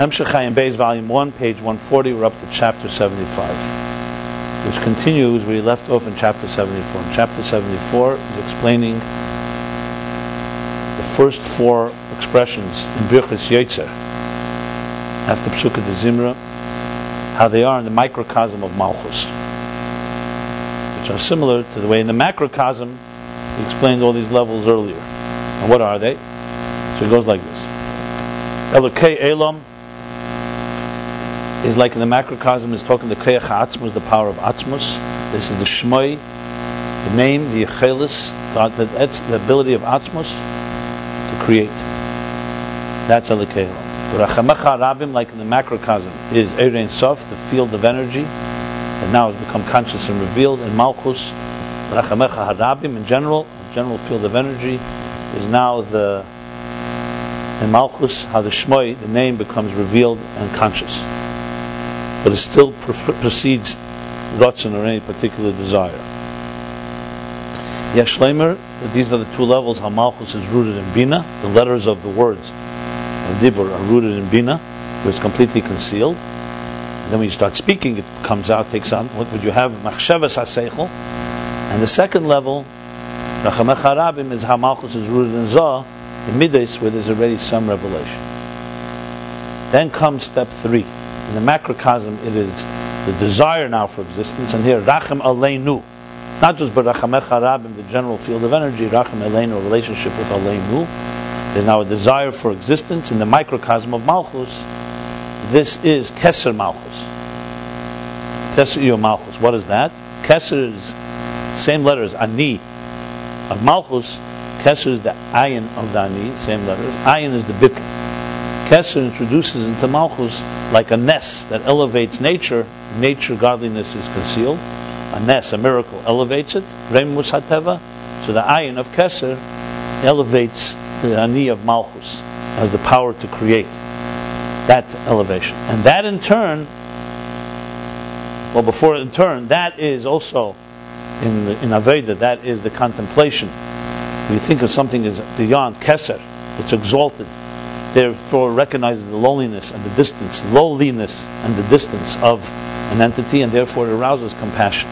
Hemshech Ayin Beis, Volume 1, page 140, we're up to chapter 75, which continues where he left off in chapter 74. In chapter 74 is explaining the first four expressions in Birchis Yetzer, after Psukkah de Zimra, how they are in the microcosm of Malchus, which are similar to the way in the macrocosm he explained all these levels earlier. And what are they? So it goes like this. Elokei Elam is like in the macrocosm is talking the Kreach Atzmus, the power of Atzmus. This is the Shmoi, the name, the Yechelis, that's the ability of Atzmus to create. That's Elokei Elam. Rachamecha Rabim, like in the macrocosm, is Erein Sof, the field of energy, and now has become conscious and revealed. In Malchus, Rachamecha Harabim, in general, general field of energy, is now the in Malchus, how the Shmoi, the name, becomes revealed and conscious. But it still precedes Ratzon or any particular desire. Yeshlemer, these are the two levels how Malchus is rooted in Bina, the letters of the words of Dibur are rooted in Bina, where it's completely concealed. And then when you start speaking, it comes out, takes on, what would you have? Machshavas HaSeichel. And the second level, Rachamech Harabim, is how Malchus is rooted in Zah, in Midas, where there's already some revelation. Then comes step three. In the macrocosm, it is the desire now for existence, and here, Racham Aleinu. Not just Barachamech Harabim, the general field of energy, Racham Aleinu, a relationship with Aleinu. There's now a desire for existence in the microcosm of Malchus. This is Keser Malchus. Keser Iyo Malchus. What is that? Keser is same letters, Ani, of Malchus, Kesser is the ayin of the ani, same letters. Ayin is the bitl. Kesser introduces into Malchus like a ness that elevates nature. Nature, godliness is concealed. A ness, a miracle, elevates it. Remus hateva. So the ayin of Kesser elevates the ani of Malchus, has the power to create that elevation. And that in turn, well, before in turn, that is also in in Aveda, that is the contemplation We think of something as beyond Keser, it's exalted, therefore recognizes the loneliness and the distance, lowliness and the distance of an entity, and therefore it arouses compassion.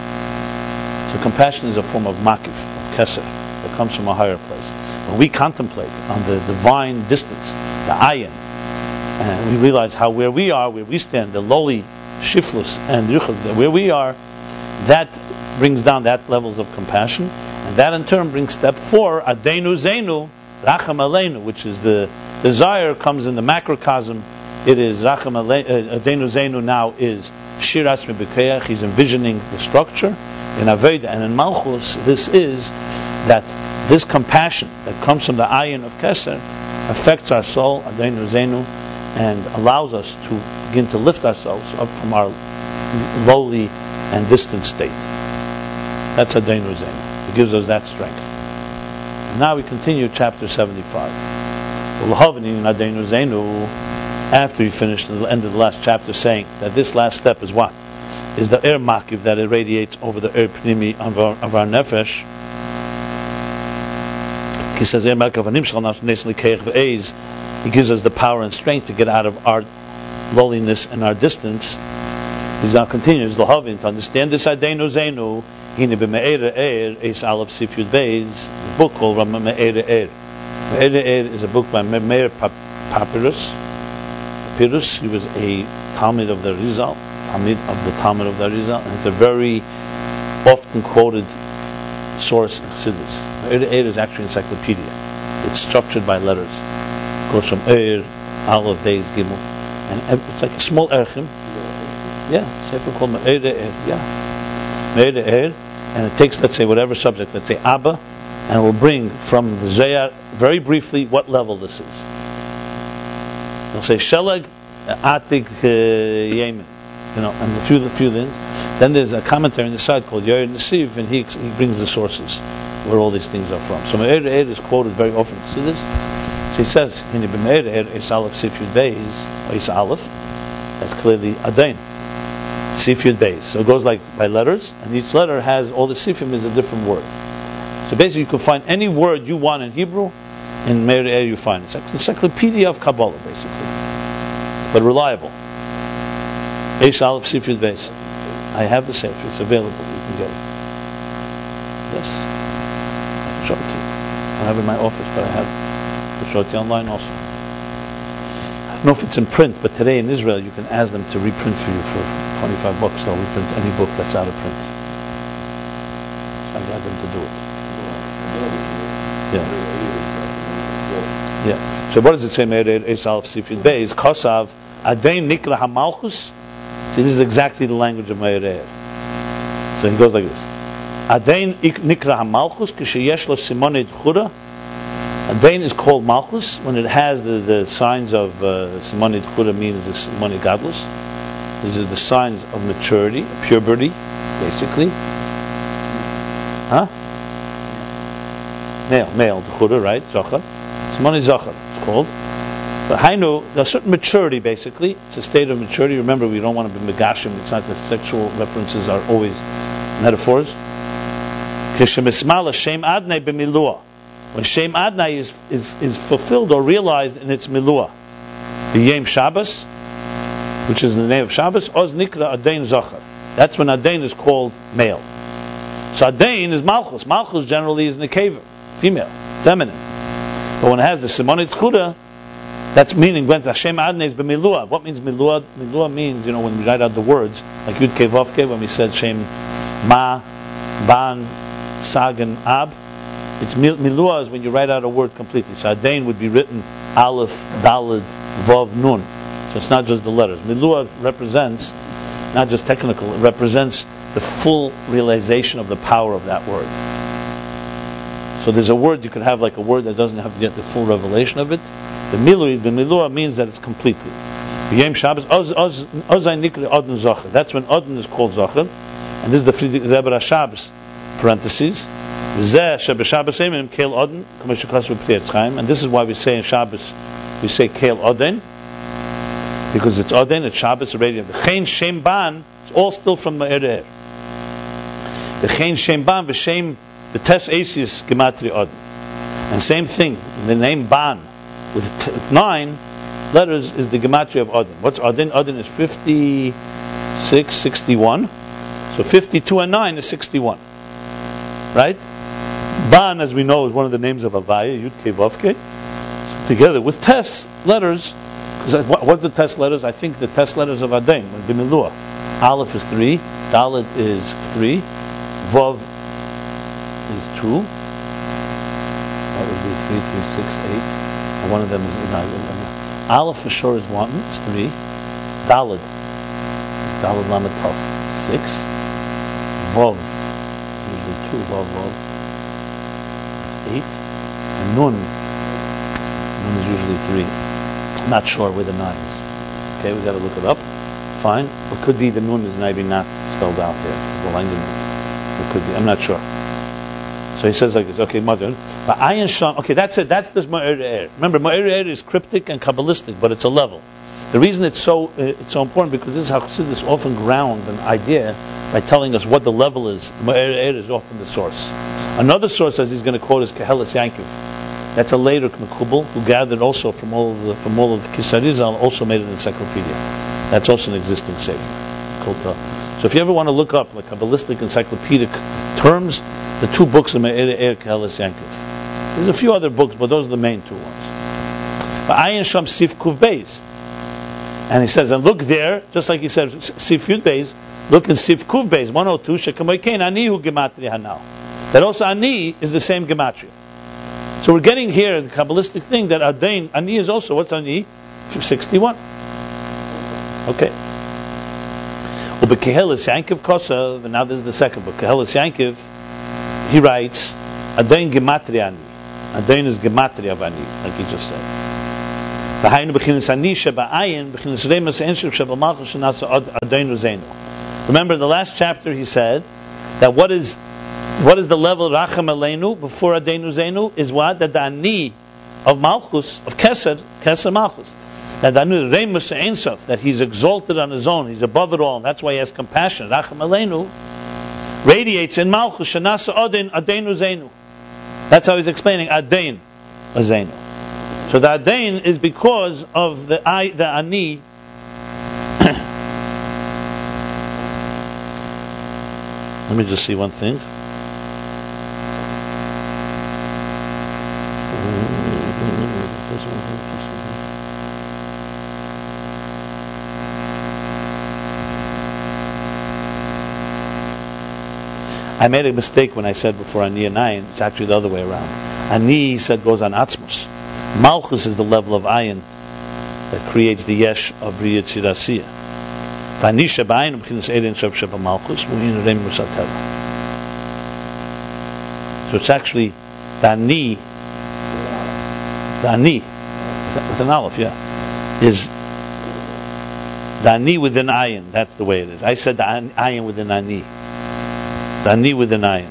So compassion is a form of makif, of Keser, that comes from a higher place. When we contemplate on the divine distance, the ayin, and we realize how where we are, where we stand, the lowly shiflus and yuchad, where we are, that brings down that levels of compassion and that in turn brings step four, Adenu Zenu, Racham Aleinu, which is the desire comes in the macrocosm. It is Racham uh, Adenu Zenu now is Shiras Mebekeyach. He's envisioning the structure. In Aveda and in Malchus, this is that this compassion that comes from the ayin of Keser affects our soul, Adenu Zenu, and allows us to begin to lift ourselves up from our lowly and distant state. That's Adenu Zenu. It gives us that strength. And Now we continue chapter 75. After we finished the end of the last chapter saying that this last step is what? Is the air makiv that irradiates over the air pnimi of our, nefesh. He says, He gives us the power and strength to get out of our lowliness and our distance. He now continues, to understand this Adenu Zenu, Hine b'me'er er is Aleph Sif Yud Beis, a book. Me'er Er is a book by Meir Poppers. Poppers, he was a Talmud of the Rizal, Talmud of the Talmud of the Rizal, and it's a very often quoted source in Chassidus. Me'er Er is actually an encyclopedia. It's structured by letters. It goes from Er, Aleph, Beis, Gimel, and it's like a small erchim. Yeah, Sefer called Me'er Er. Yeah, Me'er Er and it takes, let's say, whatever subject, let's say Abba, and we'll bring from the Zayar very briefly what level this is. They'll say Shelag Atik uh, Yemen, you know, and a few, a few things. Then there's a commentary on the side called Yair Nasiv, and he, he brings the sources where all these things are from. So Me'er Eir is quoted very often. See this? So he says, in the Me'er Eir, Is Aleph Sifyud Beis, Is Aleph, that's clearly Adain. Sifyud Beis. So it goes like by letters, and each letter has all the Sifim is a different word. So basically, you can find any word you want in Hebrew, in Meir you find it. It's an encyclopedia of Kabbalah, basically. but reliable. Ace Aleph Sifid base. I have the Sefer. It's available. You can get it. Yes. I can show it to you. I have it in my office, but I have it. I'll online also. I don't know if it's in print, but today in Israel you can ask them to reprint for you for 25 bucks. They'll reprint any book that's out of print. I got them to do it. Yeah. Yeah. So what does it say? Meir Eis Aleph Sifid Beis Kosav Adein Nikra Hamalchus. See, this is exactly the language of Meir Eir. So he goes like this. Adein Nikra Hamalchus Kishayesh Lo Simonid Chura. Adein is called Malchus when it has the, the signs of uh, Simonid Chura means the Simonid Gadlus. These are the signs of maturity, puberty, basically. Huh? Male, male, right? Zachar. Simoni Zachar, it's called. But Hainu, there's a certain maturity, basically. It's a state of maturity. Remember, we don't want to be megashim. It's not that sexual references are always metaphors. When Shem Adnai is, is, is fulfilled or realized in its milua. The Yem Shabbos, which is the name of Shabbos, Oz Nikra Adain Zachar. That's when Adain is called male. So Adain is Malchus. Malchus generally is Nekeva, female, feminine. But when it has the Simonit Chuda, that's meaning when Hashem Adnei is b'milua. What means milua? Milua means, you know, when we write out the words, like Yud Kevavke, when we said Shem Ma, Ban, Sagan, Ab, it's milua is when you write out a word completely. So Adain would be written Aleph, Dalid, Vav, Nun. So it's not just the letters. Milua represents not just technical, it represents the full realization of the power of that word. So there's a word you could have like a word that doesn't have yet the full revelation of it. The milui, the milua means that it's completely. Yom Shabbos, Ozay Nikri Odin Zocher. That's when Odin is called Zocher. And this is the Friedrich Rebbe Shabbos, parentheses. And this is why we say in Shabbos, we say Kel Odin, because it's Odin, it's Shabbos already. The Chen Shem Ban, it's all still from the Erev. The Chen Shem Ban, the Shem, the Tes Asius Gematri Odin. And same thing, the name Ban, with nine letters is the Gematria of Odin. What's Odin? Odin is 56, 61. So 52 and 9 is 61. Right? Ban, as we know, is one of the names of Avaya, Yud Kevavke. So together with Tes letters, because what's the Tes letters? I think the Tes letters of Adain, Bimilua. Aleph is 3, Dalet is 3, Vav is 2. That would be 3, 3, 6, 8. One of them is no, Aleph for sure is 1, it's 3. Dalet is Lamed Tov, 6. Vav, usually 2, Vav, Vav eight. And Nun, Nun is usually three. I'm not sure where the nine is. Okay, we got to look it up. Fine. It could be the Nun is maybe not spelled out there. The language. It could be. I'm not sure. So he says like this. Okay, mother. But Ayin Sham. Okay, that's it. That's this Ma'ir Er. Remember, Ma'ir Er is cryptic and kabbalistic, but it's a level. The reason it's so uh, it's so important because this is how Chassidus often ground an idea by telling us what the level is. Ma'ir Er is often the source. Another source, as he's going to quote, is Kehelis Yankiv. That's a later Mekubal who gathered also from all of the, from all of the Kisarizal, also made an encyclopedia. That's also an existing sefer. So if you ever want to look up like Kabbalistic encyclopedic terms, the two books are Me'er Er Kehelis Yankiv. There's a few other books, but those are the main two ones. Ayin Sham Sif Kuv. And he says, and look there, just like he said, Sif Yud Beis, look in Sif Kuv Beis, 102, Shekamoy Kain, Anihu Gematri Hanal. That also Ani is the same gematria. So we're getting here the Kabbalistic thing that Adain, Ani is also, what's Ani? 61. Okay. Well, but Kehelis Yankiv Kosa, and now this is the second book, Kehelis Yankiv, he writes, Adain Gematria Ani. Adain is Gematria of Ani, like he just said. Remember in the last chapter he said that what is what is the level Racham Aleinu before Adenu Zenu? Is what? That the Ani of Malchus, of Kesed, Kesed Malchus that Remus Einsof, that he's exalted on his own, he's above it all, and that's why he has compassion. Racham Aleinu radiates in Malchus Shanasa Adin Adenu Zenu. That's how he's explaining Aden Azainu. So the Aden is because of the I, the Ani. Let me just see one thing. I made a mistake when I said before Ani and Ayin. It's actually the other way around. Ani, he said, goes on Atzmus. Malchus is the level of Ayin that creates the Yesh of Riyat Tzirasiyah. B'chinas Malchus. So it's actually Dani, Dani, with an Aleph, yeah, is Dani within Ayin. That's the way it is. I said the Ayin within Ani. Ani with an ayin.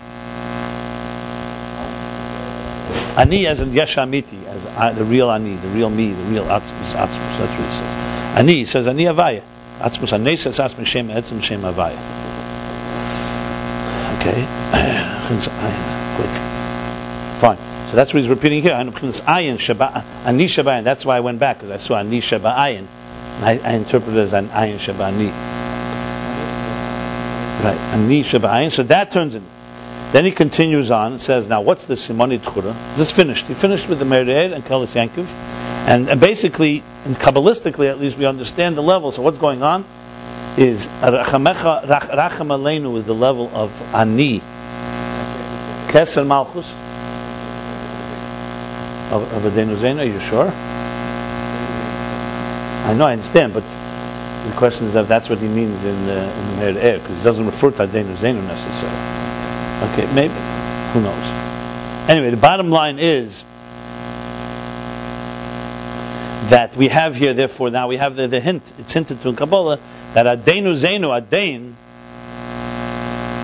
Ani as in yeshamiti, as uh, the real ani, the real me, the real atzmus. That's what he says. Ani says ani avaya. Atzmus says atzmus shem etzim shem avaya. Okay. Good. Fine. So that's what he's repeating here. Ani shaba. That's why I went back because I saw ani shaba ayin. I, I interpreted as an ayin shaba ani. Right, Ani Shabbayin. So that turns in. Then he continues on and says, now what's the Simoni Tchura? This finished. He finished with the Merir and Kelis Yankiv. And, and basically, and Kabbalistically at least, we understand the level. So what's going on is Racham Aleinu is the level of Ani. Keser Malchus. Of, of Adenu Zenu, are you sure? I know, I understand, but the question is if that's what he means in, uh, in the Air, because it doesn't refer to Adenu Zenu necessarily. Okay, maybe. Who knows? Anyway, the bottom line is that we have here, therefore, now we have the, the hint, it's hinted to in Kabbalah, that Adenu Zenu, Adain,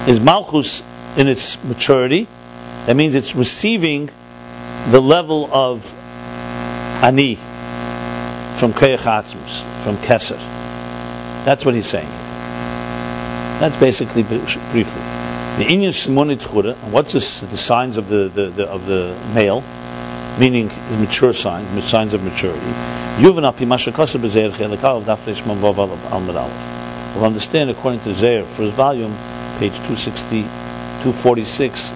is Malchus in its maturity. That means it's receiving the level of Ani from Keyach from Keser. That's what he's saying. That's basically briefly. The Inyan Simonit Chura, what's the signs of the, the, the, of the male, meaning his mature signs, signs of maturity. Yuvan api mashakasa b'zeir chelekal dafresh mamvav al. We'll understand according to Zeir, for his volume, page 260, 246,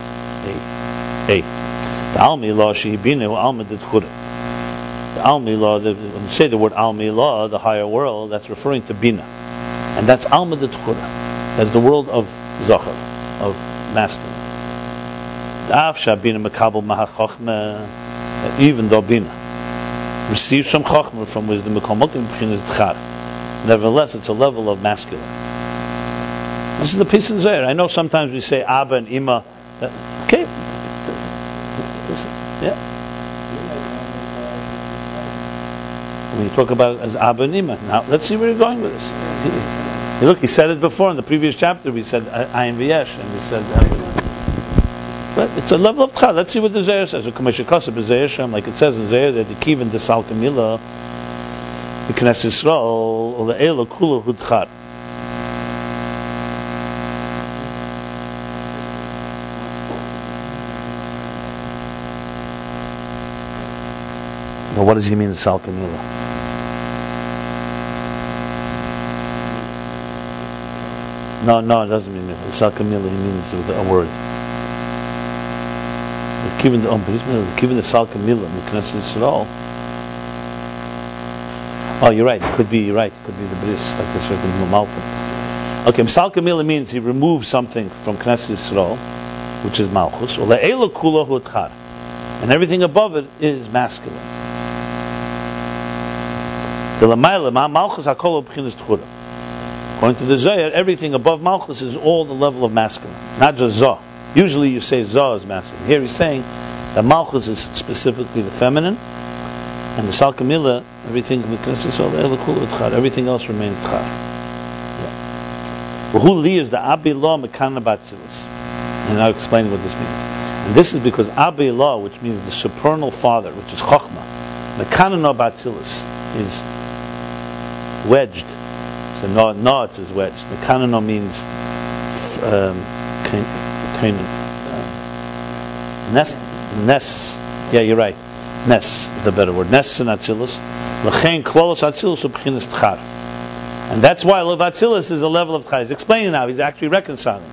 A. The Almi law shehibinu alma dit chura. The Almi law, when you say the word Almi law, the higher world, that's referring to Bina. And that's Alma de Tchura. That's the world of Zachar, of Mahachochma, even though Bina receives some Chochma from wisdom, Nevertheless, it's a level of masculine. This is the piece in Zayr. I know sometimes we say Abba and Ima. Okay. Yeah. You talk about as Abba and Ima. Now, let's see where you're going with this. Look, he said it before in the previous chapter. We said Ayin V'yesh, and we said. But it's a level of tchad. Let's see what the Zayir says. Like it says in Zayir that the kivin the sal kamila, the Knesset Yisrael, or the elo kula hudchad. Well, what does he mean, the sal kamila? No, no, it doesn't mean Salkamila. He means with a word. Given the given the Salkamila, the Knesset Yisrael. Oh, you're right. It could be. You're right. It could be the bris, like the certain Malcolm. Okay, um, Salkamila means he removes something from Knesset Yisrael, which is Malchus. And everything above it is masculine. The Lamaila, Malchus Hakol B'chinas Tchura. According to the Zohar, everything above Malchus is all the level of masculine, not just Zah. Usually you say Zah is masculine. Here he's saying that Malchus is specifically the feminine, and the Salkamila, everything everything else remains Tchar. Who li is the Abi law Mekana. And I'll explain what this means. And this is because Abi law, which means the supernal father, which is Chochma, Mekana Batzilis, is wedged so no, no it's as wedge. The kanano means um, kind uh, ness, ness. Yeah, you're right. Ness is the better word. Ness and atzilus. L'chein klolos atzilus ubchinas tchar. And that's why Lev Atzilus is a level of tchar. He's explaining now. He's actually reconciling.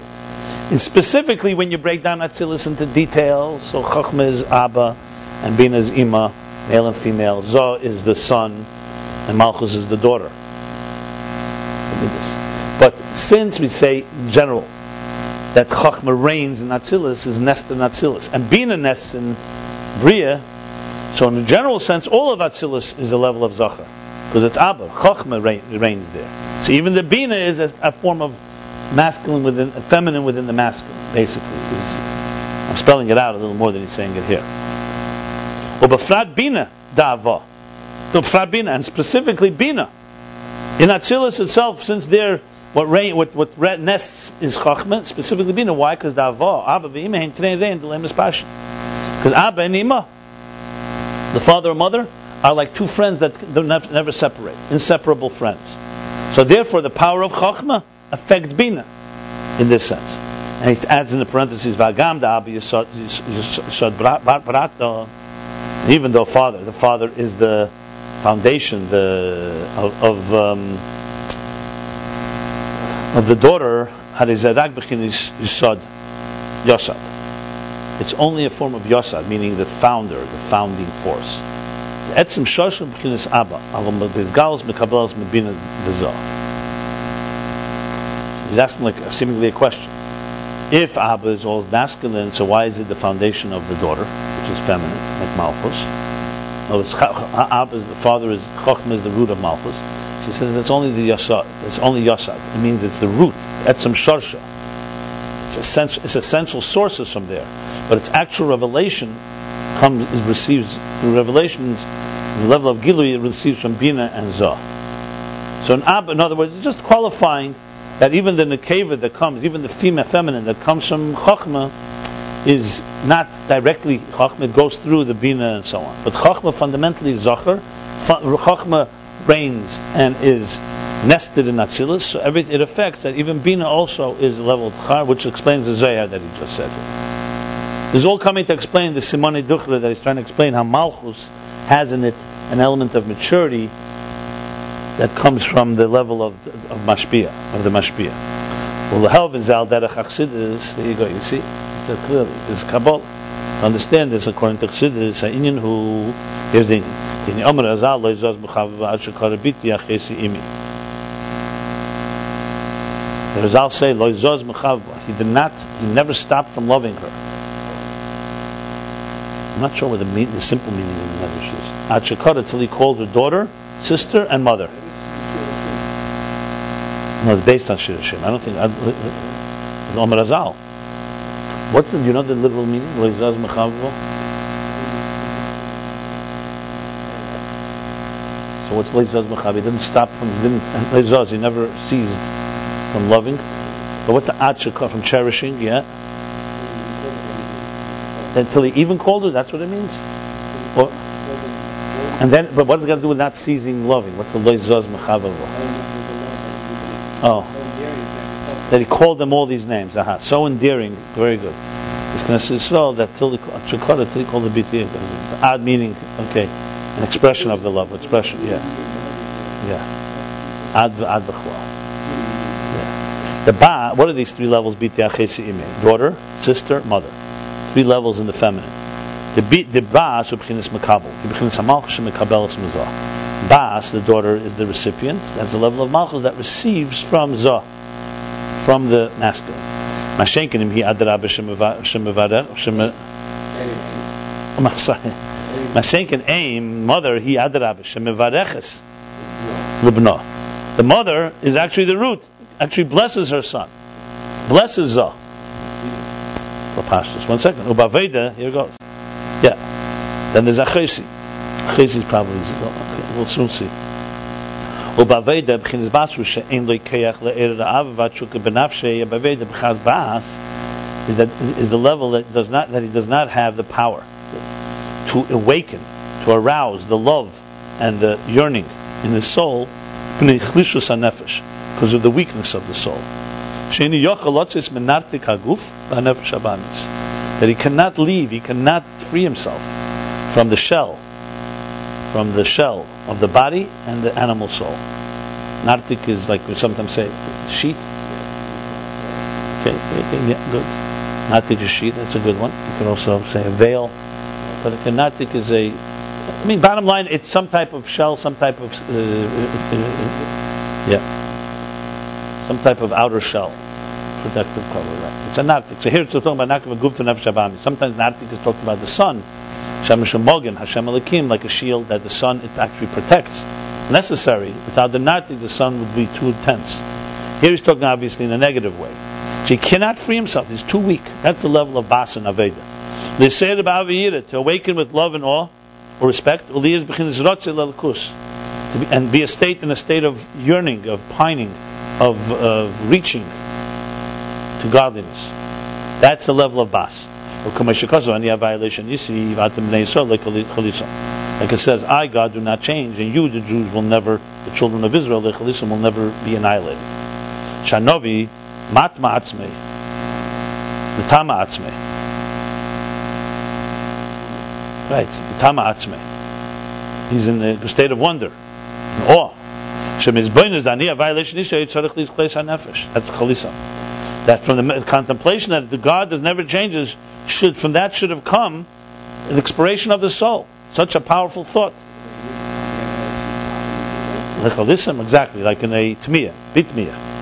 And specifically, when you break down Atzilus into details, so Chachma is Abba, and Bina is Ima, male and female. Zoh is the son, and Malchus is the daughter. But since we say in general that Chachma reigns in Atzilus is nest in Atzilus, and Bina nests in Bria, so in a general sense, all of Atzilus is a level of Zachar because it's Abba. Chachma reigns there. So even the Bina is a, a form of masculine within, feminine within the masculine, basically. I'm spelling it out a little more than he's saying it here. Ubafrat Bina Dava. Ubafrat Bina, and specifically Bina. In Atzilus itself, since they're what rain, what what nests is chachma, specifically bina. Why? Because dava abba v'ima hein tnei rein dilemas passion. Because abba and ima, the father and mother, are like two friends that never, never separate, inseparable friends. So therefore, the power of chachma affects bina in this sense. And he adds in the parentheses vagam da abba yisod. Even though father, the father is the foundation the of. of um, of the daughter, Yisad Yosad. It's only a form of Yosad, meaning the founder, the founding force. Etzim Shoshim B'chinis Abba, Alam Bezgalos Mekabelos Mebina V'zah. He's asking like seemingly a question. If Abba is all masculine, so why is it the foundation of the daughter, which is feminine, like Malchus? No, it's Abba, the father is Chochmah is the root of Malchus. She says it's only the yasad. It's only yasad. It means it's the root. Etzem sharsha. It's essential. It's essential sources from there, but its actual revelation comes is receives through revelations. The level of gilui it receives from bina and zah. So in ab, in other words, it's just qualifying that even the nekeva that comes, even the female feminine that comes from chachma, is not directly chachma. It goes through the bina and so on. But chachma fundamentally is zachar. Chachma reigns and is nested in Atzilus, so everything, it affects that even Bina also is level Char, which explains the Zayah that he just said. This is all coming to explain the Simone Duchra that he's trying to explain how Malchus has in it an element of maturity that comes from the level of, of Mashpia, of the Mashpia. Well, the Helvin Zal Derech Achsidis, there you go, you see, it's clearly, there's Kabbalah. Understand this according to Chassidus, Inyan who, here's the in Omer Azal lo izos b'chav v'ad shekara biti achesi imi. The Rizal say lo izos b'chav he did not he never stopped from loving her. I'm not sure what the, mean, the simple meaning of the Medrash is. Ad shekara till he called her daughter, sister, and mother. No, it's based on Shir. I don't think uh, Omer Azal. What do you know the literal meaning? Lo izos b'chav So what's Leizaz Mechabi? He didn't stop from, didn't, Leizaz, he never ceased from loving. But what's the Atshaka from cherishing? Yeah. Until he even called her, that's what it means? Or, and then, but what's it got to do with not ceasing loving? What's the Leizaz Mechabi? Oh. That he called them all these names. Aha. So endearing. Very good. It's say so that till the Chakara, till he called the BT. Odd meaning. Okay an expression of the love, expression, yeah, yeah. Ad ad. The ba, what are these three levels? Daughter, sister, mother. Three levels in the feminine. The beat the ba subchinis makabel. Subchinis hamalchus mekabelis mazah. Bas, the daughter, is the recipient. That's the level of malchus that receives from zah, from the masculine. Mashenkinim hi adrab shemevadeh shem. Mashenkin aim, mother, he adarab, shemivareches, libna. The mother is actually the root, actually blesses her son. Blesses Zah. Lapashtus. One second. Ubaveda, here goes. Yeah. Then there's Achesi. Achesi is probably, we'll soon see. Ubaveda, b'chinis basu, she'en lo yikeach le'er ra'av v'atshuka b'nafshe, ubaveda b'chaz bas, is that is the level that does not that he does not have the power to awaken, to arouse the love and the yearning in his soul because of the weakness of the soul. That he cannot leave, he cannot free himself from the shell, from the shell of the body and the animal soul. Nartik is like we sometimes say, sheath. Okay, okay, yeah, good. Nartik is sheet, that's a good one. You can also say a veil. But a natik is a, I mean, bottom line, it's some type of shell, some type of, uh, uh, yeah, some type of outer shell, protective cover, right? It's a nartik. So here it's talking about nakiv guf nefesh Sometimes natik is talking about the sun. Shemesh Mogin, Hashem Elakim, like a shield that the sun it actually protects. Necessary. Without the natik, the sun would be too intense. Here he's talking obviously in a negative way. So he cannot free himself. He's too weak. That's the level of bas and aveda. They say about to awaken with love and awe or respect, and be a state in a state of yearning, of pining, of, of reaching to godliness. That's the level of bas. Like it says, I, God, do not change, and you, the Jews, will never, the children of Israel, the Chalisim, will never be annihilated. Shanovi matma atzmei, mitama atzmei. Right, mitama atzmei. He's in the state of wonder, in awe. violation That's chalisa. That from the contemplation that the God that never changes, should from that should have come the expiration of the soul. Such a powerful thought. Like a exactly, like in a tmiya, bitmiya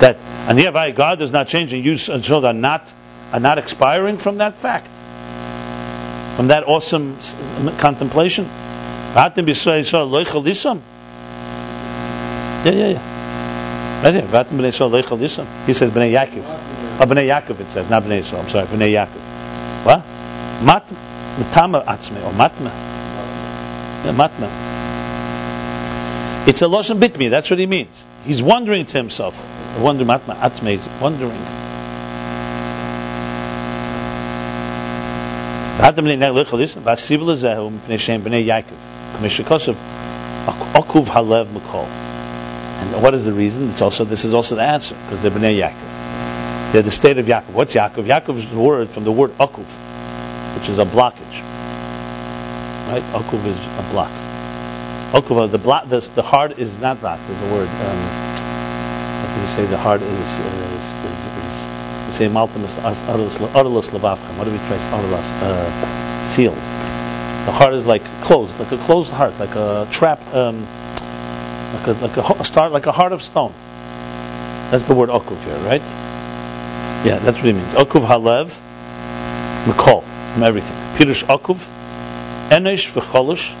that and hereby God does not change and you and so are not are not expiring from that fact, from that awesome contemplation. Yeah, yeah, yeah. Right here, He says Bnei Yaakov. Oh, Bnei Yaakov it says, not Bnei Yisrael. I'm sorry, Bnei Yaakov. What? Mat, matama atzme, or matma. Matma. It's a loshen bitmi. That's what he means. He's wondering to himself. Wonder matma atzme is wondering. And what is the reason? It's also this is also the answer because they're bnei Yaakov. They're the state of Yaakov. What's Yaakov? Yaakov is the word from the word akuv, which is a blockage. Right? Akuv is a block. Okuva, the block, the, the heart is not blocked. A word. Um, do you say the heart is? Uh, is, is, is you say maltimus utterless levavchem. What do we trace? Utterless, uh, sealed. The heart is like closed, like a closed heart, like a trap, um, like a like a, start, like a heart of stone. That's the word okuv here, right? Yeah, that's what it means. Okuv halev, mikol, from everything. Pirush okuv, enesh v'cholish.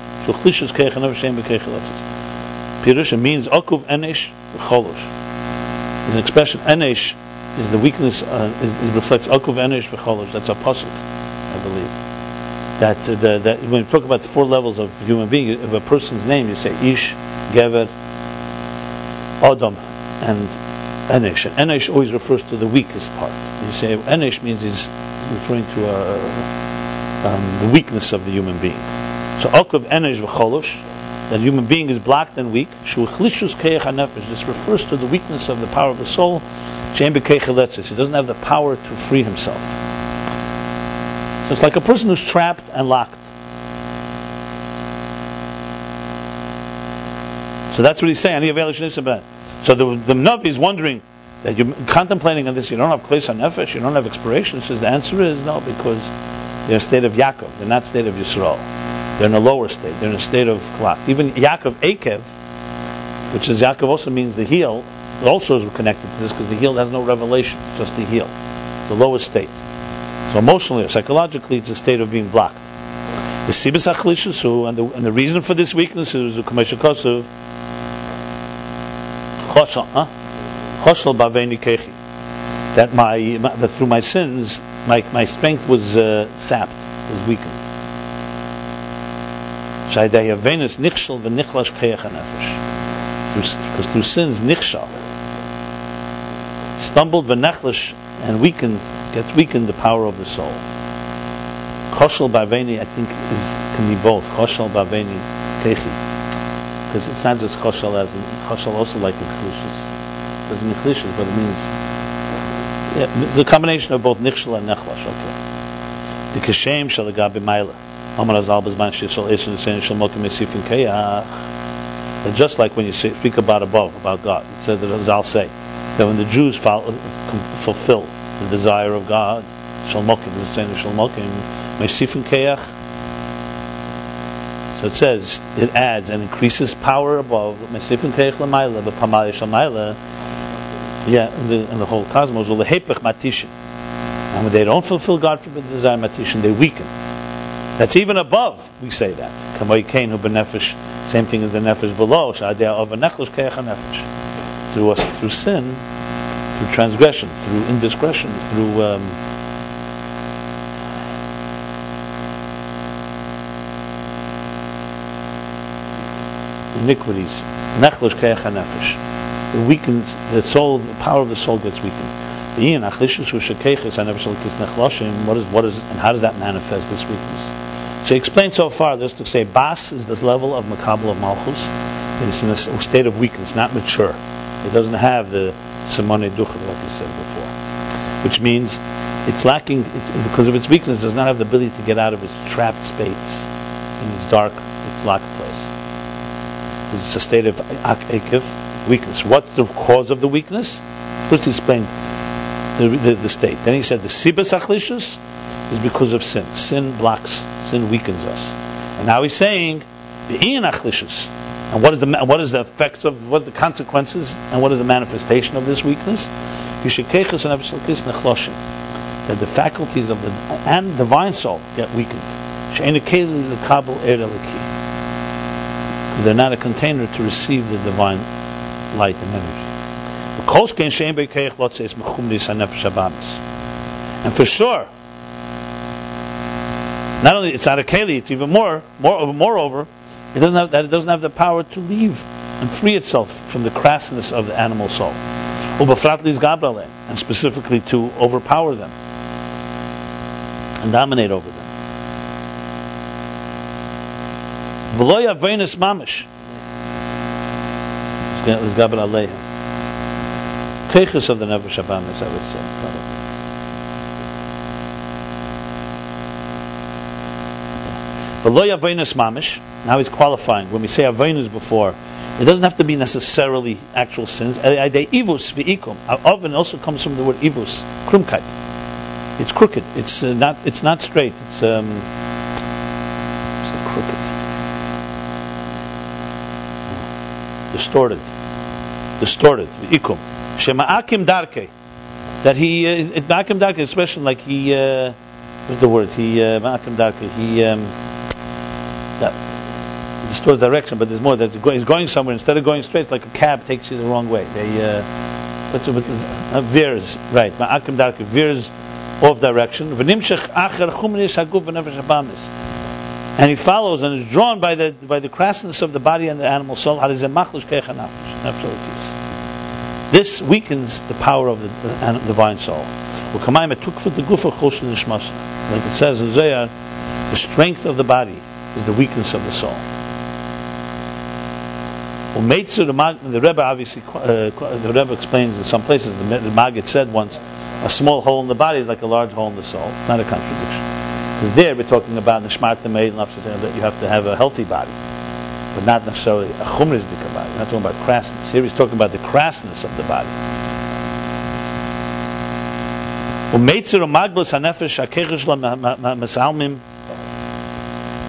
Pirush means akuv enish cholosh. There's an expression enish is the weakness. Uh, is, it reflects akuv enish v'cholosh. That's a pasuk, I believe. That, uh, the, that when you talk about the four levels of human being, of a person's name, you say ish, gever, adam, and enesh. And enesh always refers to the weakest part. You say enesh means he's referring to uh, um, the weakness of the human being. So Okav Enesh V'cholosh, that human being is blocked and weak. Shuchlishus Keich HaNefesh. This refers to the weakness of the power of the soul. He doesn't have the power to free himself. So it's like a person who's trapped and locked. So that's what he's saying. So the, the Navi is wondering that you're contemplating on this, you don't have Klesa Nefesh, you don't have expiration. He says the answer is no, because they're state of Yaakov, they're not state of Yisrael. They're in a lower state. They're in a state of kolak. Even Yaakov Akev, which is Yaakov also means the heel, also is connected to this because the heel has no revelation, just the heel. It's the lowest state. So emotionally or psychologically, it's a state of being blocked. The and the and the reason for this weakness is the kamesha kosuv choshal, huh? Choshal baveni kechi. That my, my that through my sins, my my strength was uh, sapped, was weakened. Because through sins, nichshal, stumbled v'nechlash and weakened, gets weakened the power of the soul. Koshel baveni, I think, is can be both. Koshel baveni kechi. Because it's not just koshel as in, koshel also like doesn't mean klishas, but it means yeah, it's a combination of both nichshel and nechlash. Okay. The kashem shall gabi maila. Just like when you speak about above, about God, it said that I'll say, that when the Jews fulfill the desire of God, Shalmokim, the saying Shalmokim, Mesifin Keach. So it says, it adds and increases power above yeah, in the, in the whole cosmos, will Matishin. And when they don't fulfill God for the desire Matishin, they weaken. That's even above, we say that. Same thing as the nefesh below. Through us, through sin, through transgression, through indiscretion, through um, iniquities. Nechlosh keach nefesh. It weakens the soul. The power of the soul gets weakened. What is what is and how does that manifest this weakness? So he explained so far just to say Bas is this level of Makabal of Malchus. It's in a state of weakness, not mature. It doesn't have the Simone Ducha, like you said before. Which means it's lacking, it's, because of its weakness, does not have the ability to get out of its trapped space in its dark, its locked place. It's a state of akiv, weakness. What's the cause of the weakness? First he explained the, the, the state. Then he said the sibas achlishus is because of sin. Sin blocks, sin weakens us. And now he's saying the ian achlishus. And what is the what is the effects of what the consequences and what is the manifestation of this weakness? That the faculties of the and divine soul get weakened. They're not a container to receive the divine light and energy. And for sure, not only it's not a keli, it's even more, more moreover, it doesn't have that it doesn't have the power to leave and free itself from the crassness of the animal soul. And specifically to overpower them and dominate over them. V'lo yavenis mamish. It's Gabal Aleihim. Keiches of the Nefesh Abamis, I would say. Probably. mamish. Now he's qualifying. When we say avinus before, it doesn't have to be necessarily actual sins. Ivus v'ikum. Oven also comes from the word ivus, krumkeit. It's crooked. It's uh, not. It's not straight. It's um, crooked, distorted, distorted. V'ikum. Shema'akim darke. That he uh, ma'akim darke, especially like he. Uh, what's the word? He uh, ma'akim darke. He. Um, that distorts direction, but there's more. That he's going somewhere instead of going straight, like a cab takes you the wrong way. They uh, what's uh, veers right. Ma'akim darke veers off direction. And he follows and is drawn by the by the crassness of the body and the animal soul. This weakens the power of the, the the divine soul. Like it says in Zohar, the strength of the body is the weakness of the soul. the Rebbe obviously, uh, the Rebbe explains in some places, the, the Maggid said once, a small hole in the body is like a large hole in the soul. It's not a contradiction. Because there we're talking about and Lapsana that you have to have a healthy body, but not necessarily a chumrizdika body. We're not talking about crassness. Here he's talking about the crassness of the body.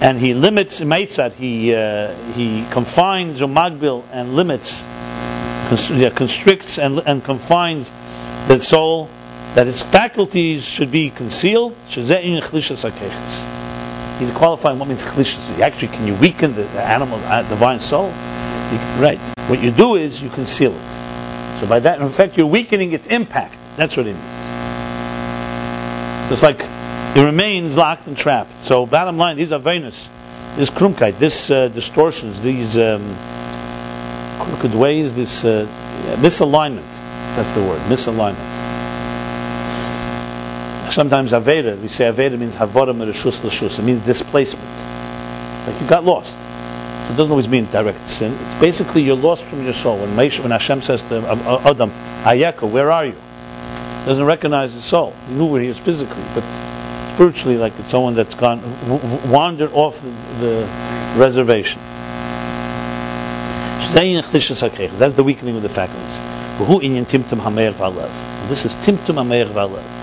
and he limits Meitzat, he uh, he confines Magbil and limits, constricts and, and confines the soul that its faculties should be concealed. He's qualifying what means chlishas. Actually, can you weaken the, the animal, uh, divine soul? Right. What you do is you conceal it. So by that, in fact, you're weakening its impact. That's what it means. So it's like it remains locked and trapped. So bottom line, these are Venus, this krumkeit, this uh, distortions, these um, crooked ways, this uh, misalignment. That's the word, misalignment. Sometimes Aveda, we say Aveda means Havara Mereshus Lashus. It means displacement. Like you got lost. It doesn't always mean direct sin. It's basically you're lost from your soul. When, Meish, when Hashem says to Adam, Ayeka, where are you? He doesn't recognize his soul. He knew where he is physically, but spiritually like it's someone that's gone wandered off the, the reservation. That's the weakening of the faculties. This is timtum hameir v'alev.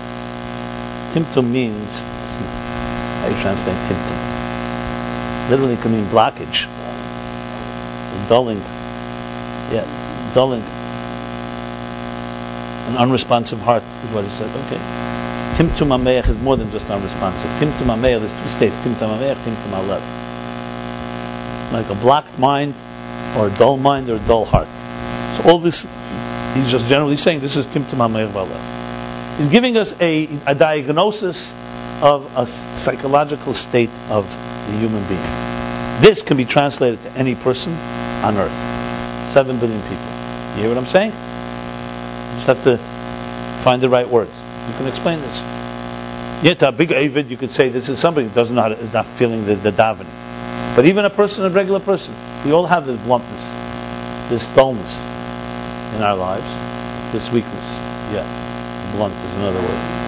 Timtum means, you translate timtum? Literally it can mean blockage. Dulling. Yeah, dulling. An unresponsive heart is what he said. Okay. Timtum is more than just unresponsive. Timtum hameir, there's two states. Timtum hameir, timtum halev. Like a blocked mind, or a dull mind, or a dull heart. So all this He's just generally saying this is Timtum HaMeir He's giving us a, a diagnosis of a psychological state of the human being. This can be translated to any person on earth. Seven billion people. You hear what I'm saying? You just have to find the right words. You can explain this. Yet a big avid, you could say this is somebody who doesn't know how to, is not feeling the, the davening. But even a person, a regular person, we all have this bluntness, this dullness in our lives, this weakness. Yeah, blunt is another word.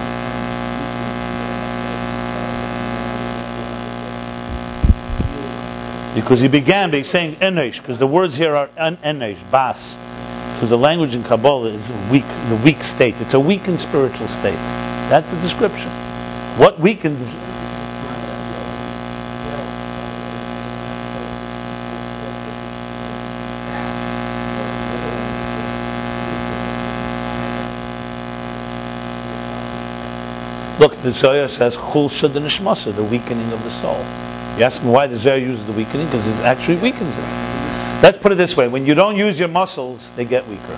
Because he began by saying enesh, because the words here are en- enesh, bas. Because the language in Kabbalah is weak, the weak state. It's a weakened spiritual state. That's the description. What weakened Look, the Zohar says chul the nishmasa, the weakening of the soul. You ask why the Zohar uses the weakening because it actually weakens it. Let's put it this way: when you don't use your muscles, they get weaker.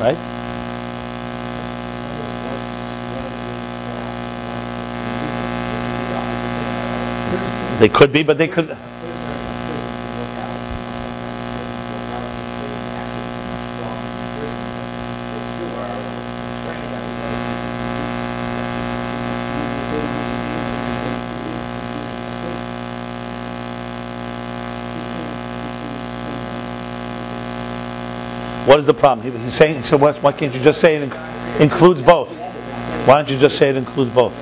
Right? They could be, but they could. What is the problem? He, he's saying, so why can't you just say it inc- includes both? Why don't you just say it includes both?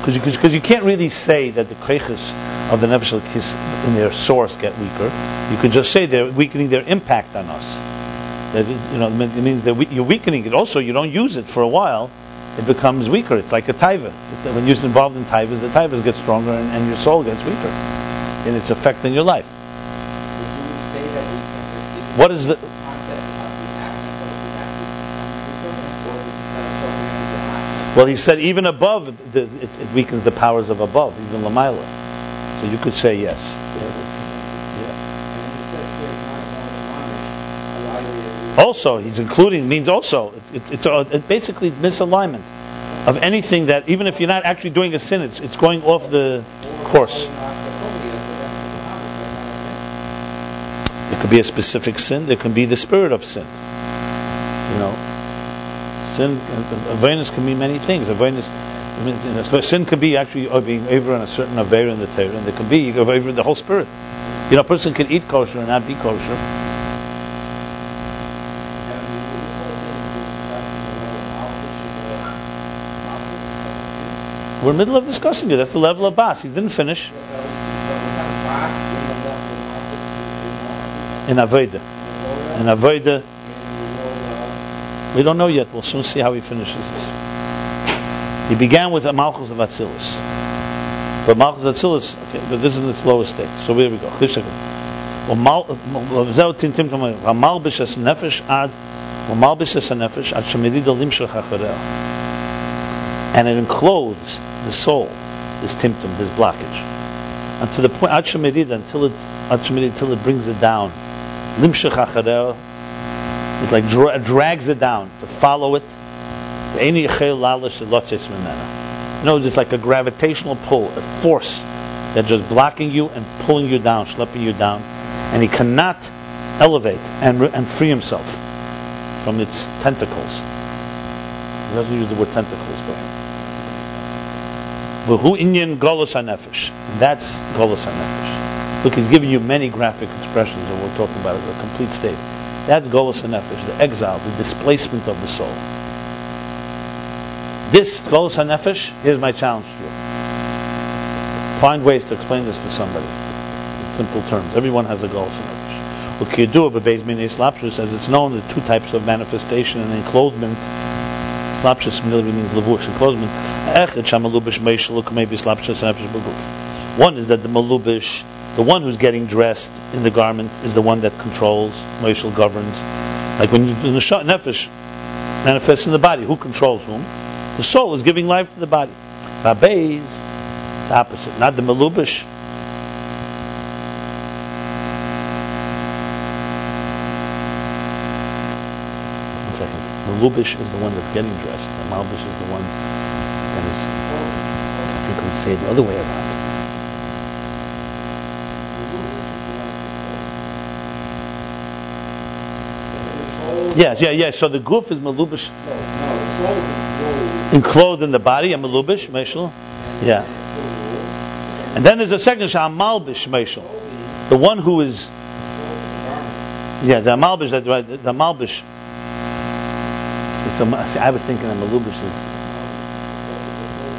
Because you, you can't really say that the kreiches of the nefesh kiss in their source get weaker. You can just say they're weakening their impact on us. That you know it means that we, you're weakening it. Also, you don't use it for a while, it becomes weaker. It's like a taiva. When you're involved in taivas, the taivas get stronger and, and your soul gets weaker in its effect in your life. What is the Well, he said even above, it, it, weakens the powers of above, even Lamaila. So you could say yes. Yeah. Also, he's including means also it, it's a, it basically misalignment of anything that even if you're not actually doing a sin, it's, it's going off the course. It could be a specific sin. There can be the spirit of sin. You know, sin, awareness can mean many things. Awareness, sin could be actually over on a certain aver in the Torah, and there can be over the whole spirit. You know, a person can eat kosher and not be kosher. We're in the middle of discussing it. That's the level of bas. He didn't finish. in Avodah. In Avodah, we don't know yet. We'll soon see how he finishes this. He began with a Malchus of Atzilus. For Malchus of Atzilus, okay, but this is the slowest state. So here we go. המלבש הנפש עד ומלבש הנפש עד שמריד למשך אחריה. And it encloses the soul, this timtum, this blockage, until the point, until it, until it brings it down limshach achareo. It like dra- drags it down to follow it. Know, it's like a gravitational pull, a force that's just blocking you and pulling you down, schlepping you down, and he cannot elevate and, re- and free himself from its tentacles. He doesn't use the word tentacles though. V'hu inyan hanefesh. That's golus hanefesh. Look, he's giving you many graphic expressions, and we're talking about a complete state. That's Golas HaNefesh, the exile, the displacement of the soul. This Golas HaNefesh, here's my challenge to you. Find ways to explain this to somebody. in simple terms. Everyone has a galus nefesh. What kiyadu bebeis minei slapshus, as it's known, the two types of manifestation and enclothement. Slapshus merely means levush, enclothement. Echad shamalubish meishal maybe slapshus nefesh beguf. One is that the malubish, the one who's getting dressed in the garment, is the one that controls, meishal governs. Like when the nefesh manifests in the body, who controls whom? The soul is giving life to the body. Rabeis, the opposite, not the malubish. One second. Malubish is the one that's getting dressed. The malbish is the one that is. I think we say it the other way around. Yes, yeah, yeah. So the goof is malubish, enclosed in the body, a malubish, meshul. Yeah. And then there's a second shah, malbish, meshul. The one who is, yeah, the malbish, that right, the malbish. It's I was thinking a malubish is,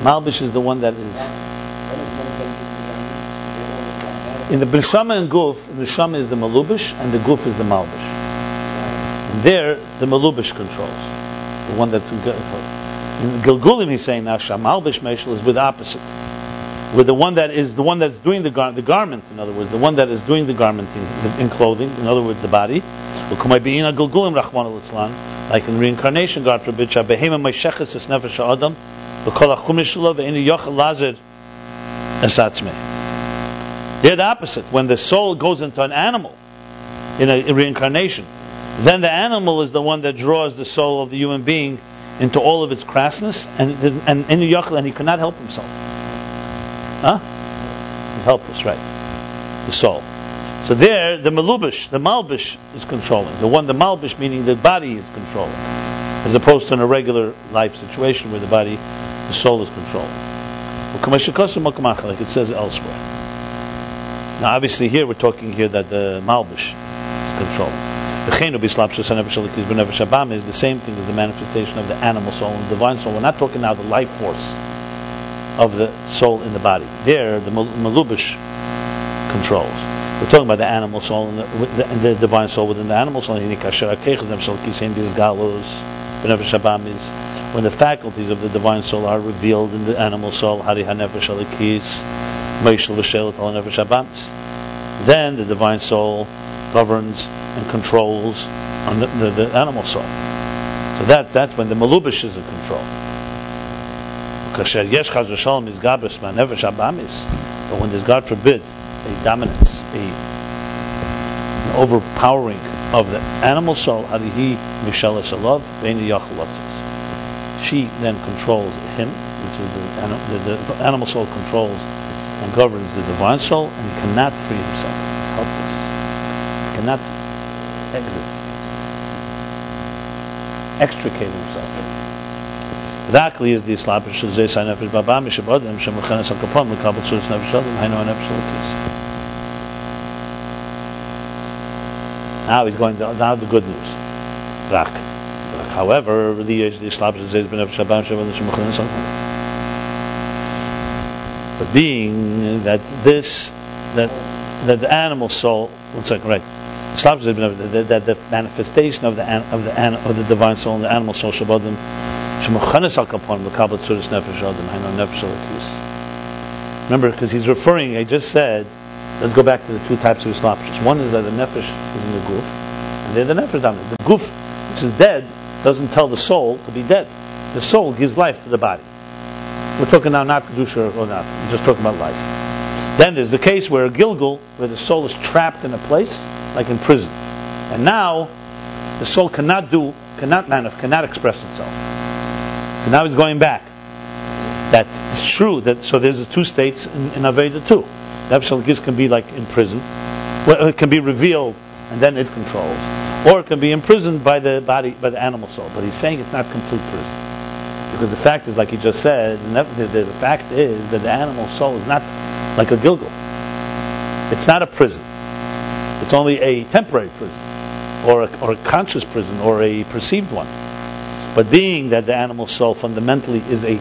malbish is the one that is. In the Bishama and Guf, the Shama is the Malubish and the Guf is the Malbish. There, the Malubish controls, the one that's in Gilgulim, he's saying now, Shamalbish Meshel is with the opposite. With the one that is the one that's doing the, gar- the garment, in other words, the one that is doing the garment in, in clothing, in other words, the body. Like in reincarnation, God forbid, Adam. They're the opposite. When the soul goes into an animal in a, a reincarnation, then the animal is the one that draws the soul of the human being into all of its crassness, and and in the and he cannot help himself. Huh? He's helpless, right? The soul. So there, the malubish, the malbish is controlling. The one, the malbish, meaning the body is controlling, as opposed to in a regular life situation where the body, the soul is controlling. Like it says elsewhere. Now, obviously, here we're talking here that the malbish is controlling. Abam is the same thing as the manifestation of the animal soul and the divine soul. We're not talking now the life force of the soul in the body. There, the malubish controls. We're talking about the animal soul and the, the divine soul within the animal soul. When the faculties of the divine soul are revealed in the animal soul, then the divine soul governs and controls on the, the, the, animal soul. So that that's when the malubish is in control. But when there's God forbid a dominance, a an overpowering of the animal soul, she then controls him, which is the, the, the animal soul controls and governs the divine soul, and cannot free himself. Cannot exit, extricate himself. Dakli is the islapish of Zeis HaNefesh Babam Mishabodim Shemuchenes HaKapon Lekabel Tzuris Nefesh Adam Hainu HaNefesh Elokis. Now he's going to, now the good news. Rak. However, the islapish of Zeis HaNefesh Babam Shemuchenes HaKapon but being that this, that that the animal soul, one second, right? That, that the manifestation of the of the of the divine soul and the animal soul shabadim shemuchanes al kapon nefesh adam nefesh Remember, because he's referring, I just said, let's go back to the two types of islapshus. One is that the nefesh is in the goof, and the other nefesh dominant. The goof, which is dead, doesn't tell the soul to be dead. The soul gives life to the body. We're talking now not Kedusha or not. We're just talking about life. Then there's the case where a Gilgul, where the soul is trapped in a place, like in prison. And now, the soul cannot do, cannot manifest, cannot express itself. So now he's going back. That is true. That so there's the two states in, in Aveda too. Nefesh Gis can be like in prison, well, it can be revealed and then it controls, or it can be imprisoned by the body, by the animal soul. But he's saying it's not complete prison. Because the fact is, like he just said, the, the, the fact is that the animal soul is not like a Gilgul. It's not a prison. It's only a temporary prison, or a, or a conscious prison, or a perceived one. But being that the animal soul fundamentally is a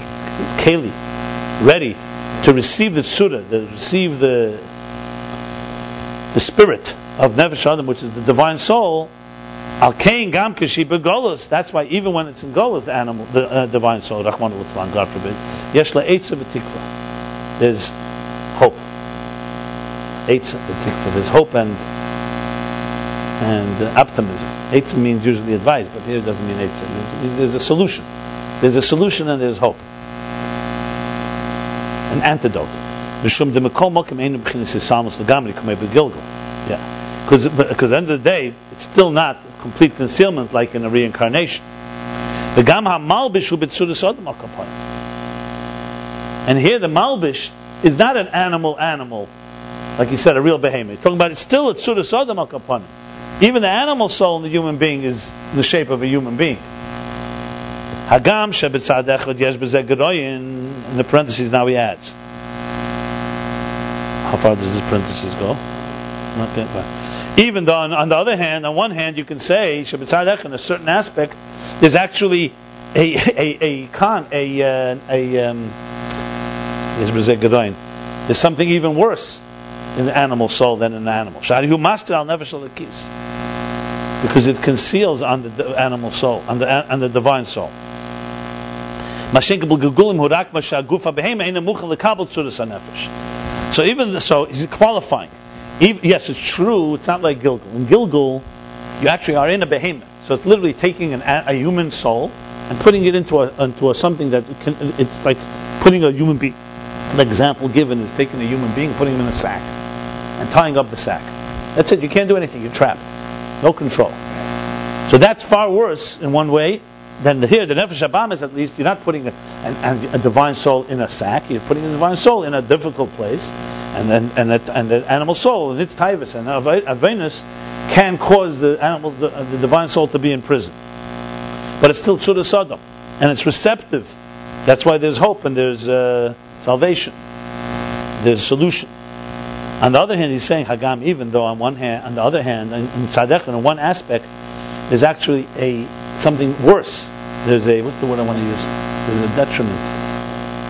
keli, ready to receive the tsura, to receive the the spirit of Nefesh Adam, which is the divine soul, Al Kain Gam Kashiba Golus. That's why even when it's in Golus, the animal, the uh, divine soul, Rahman al God forbid, Yesh V'tikva. There's hope. V'tikva. There's hope and and uh, optimism. Eitza means usually advice, but here it doesn't mean Eitza. There's a solution. There's a solution and there's hope. An antidote. Yeah. Because at the end of the day, it's still not complete concealment like in a reincarnation. And here the Malbish is not an animal animal, like you said, a real behemoth. Talking about it's still a Tzudas Odom Al Even the animal soul in the human being is the shape of a human being. Hagam yesh In the parentheses now he adds. How far does this parenthesis go? Okay, Even though, on, on, the other hand, on one hand, you can say Shabbat in a certain aspect, there's actually a a a con a uh, a um, there's something even worse in the animal soul than in the animal. Sharihu master the keys. because it conceals on the animal soul, on the on the divine soul. So even the, so, he's qualifying. Even, yes, it's true. It's not like Gilgul. In Gilgul, you actually are in a behemoth. So it's literally taking an, a human soul and putting it into a into a something that can, it's like putting a human being. An example given is taking a human being, putting him in a sack, and tying up the sack. That's it. You can't do anything. You're trapped. No control. So that's far worse in one way then here the nefesh abam is at least you're not putting a, a, divine soul in a sack. You're putting a divine soul in a difficult place, and then and, that, and the animal soul and its tivus and avenus can cause the animal the, the, divine soul to be in prison. But it's still tzura sodom, and it's receptive. That's why there's hope and there's uh, salvation. There's solution. On the other hand, he's saying Hagam, even though on one hand, on the other hand, in, in in one aspect, there's actually a something worse. There's a what's the word I want to use? There's a detriment.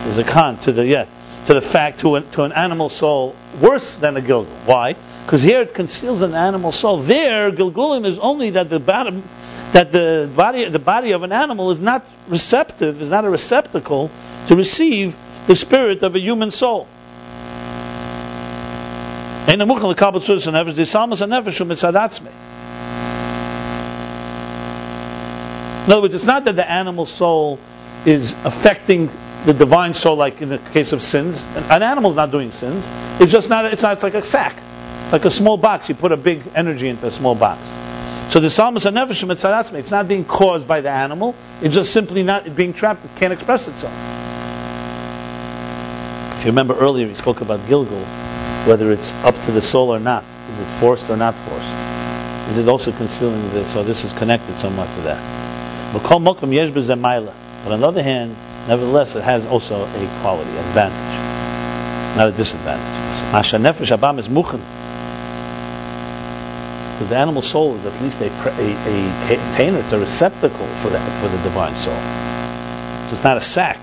There's a con to the yeah to the fact to an, to an animal soul worse than a gilgul. Why? Because here it conceals an animal soul. There, gilgulim is only that the bottom that the body the body of an animal is not receptive, is not a receptacle to receive the spirit of a human soul. In other words, it's not that the animal soul is affecting the divine soul, like in the case of sins. An animal is not doing sins. It's just not. It's not. It's like a sack. It's like a small box. You put a big energy into a small box. So the psalmist and nefeshim etzaratzme. It's not being caused by the animal. It's just simply not being trapped. It can't express itself. If you remember earlier, we spoke about Gilgul, whether it's up to the soul or not. Is it forced or not forced? Is it also concealing this? So this is connected somewhat to that. But on the other hand, nevertheless, it has also a quality, advantage, not a disadvantage. The animal soul is at least a, a, a container, it's a receptacle for the, for the divine soul. So it's not a sack.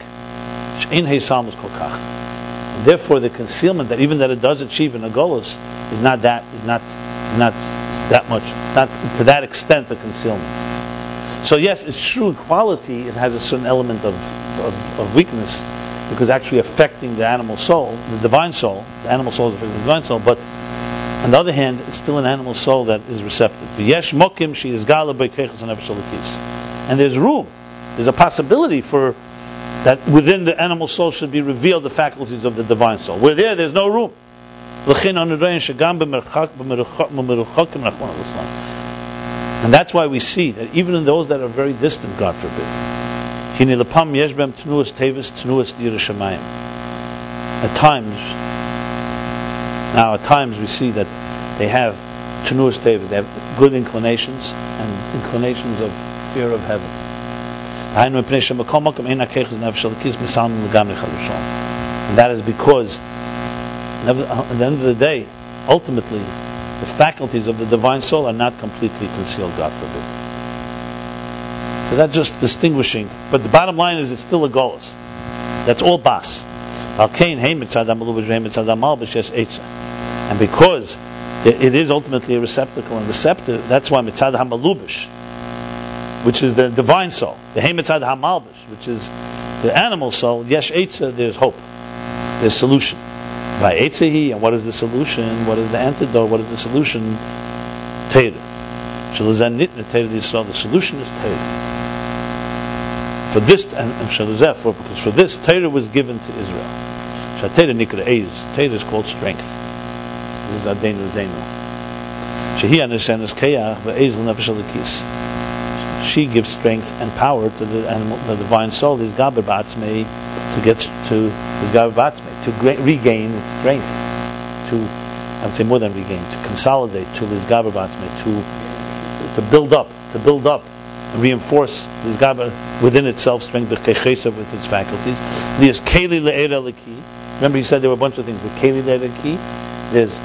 Therefore, the concealment that even that it does achieve in a golus is not that is not not that much, not to that extent the concealment. So yes, it's true in quality, it has a certain element of, of, of, weakness because actually affecting the animal soul, the divine soul, the animal soul is affecting the divine soul, but on the other hand, it's still an animal soul that is receptive. Yesh mokim she is And there's room, there's a possibility for that within the animal soul should be revealed the faculties of the divine soul. Where there, there's no room. And that's why we see that even in those that are very distant, God forbid, at times, now at times we see that they have tenuas tevis, they have good inclinations and inclinations of fear of heaven. And that is because, at the end of the day, ultimately, the faculties of the divine soul are not completely concealed, God forbid. So that's just distinguishing. But the bottom line is it's still a golus. That's all bas. And because it, it is ultimately a receptacle and receptive. That's why mitzad hamalubish, which is the divine soul, the hey mitzad hamalbish, which is the animal soul. Yesh etza, there's hope, there's solution. By etzahi, and what is the solution? What is the antidote? What is the solution? Torah. Shalazan nitna Torah Yisrael. The solution is Torah. For this, and, and for because for this Torah was given to Israel. Shatera nikra eiz. Torah is called strength. This is Adenu Zenu. Shehi Anishenes Keach ve'ezel nefesh alikis. She gives strength and power to the animal, the divine soul, his gaber to get to his gaber to regain its strength, to I would say more than regain, to consolidate to his gaber to to build up, to build up, and reinforce his gaber within itself, strength with its faculties. There's keli le'era. Remember, he said there were a bunch of things. The keli le'era. There's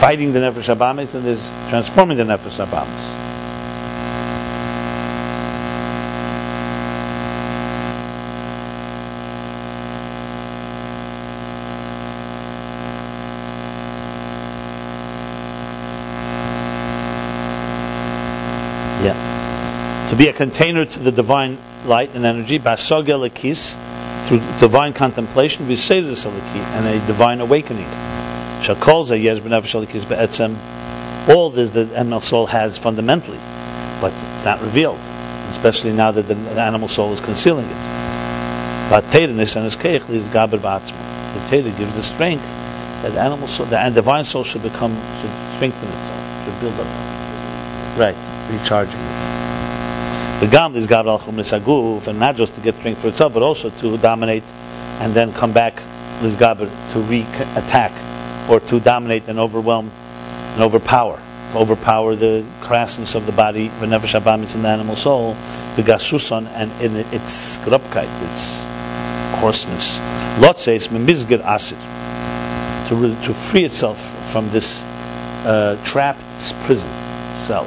fighting the nefesh abamis, and there's transforming the nefesh abamis. Be a container to the divine light and energy, basogel akis, through divine contemplation, visedus and a divine awakening. Shakol yesh b'nefesh alikis be'etzem. All this that animal soul has fundamentally, but it's not revealed, especially now that the, the animal soul is concealing it. But Teirenis and his keich gaber ba'atzma. The Teirah gives the strength that the animal soul, the divine soul should become, should strengthen itself, should build up. Right, recharging it. The gam is gaber al aguf, and not just to get strength for itself, but also to dominate and then come back, Lizgaber, to re-attack or to dominate and overwhelm and overpower, overpower the crassness of the body, the nefesh abamitz in the animal soul, the gasuson, and in its grubkeit, its coarseness. Lot says memizgir asid, to to free itself from this uh, trapped prison cell.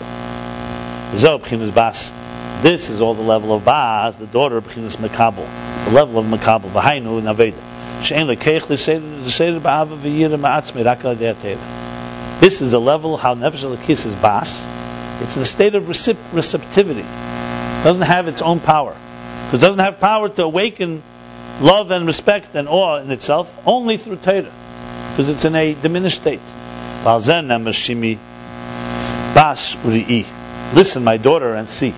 This is all the level of Baz, the daughter of B'chinas Mekabel, the level of Mekabel, V'hainu in Aveda. This is the level how Nefesh Elokis is Bas. It's in a state of receptivity. It doesn't have its own power. It doesn't have power to awaken love and respect and awe in itself only through Torah. Because it's in a diminished state. Listen, my daughter, and see.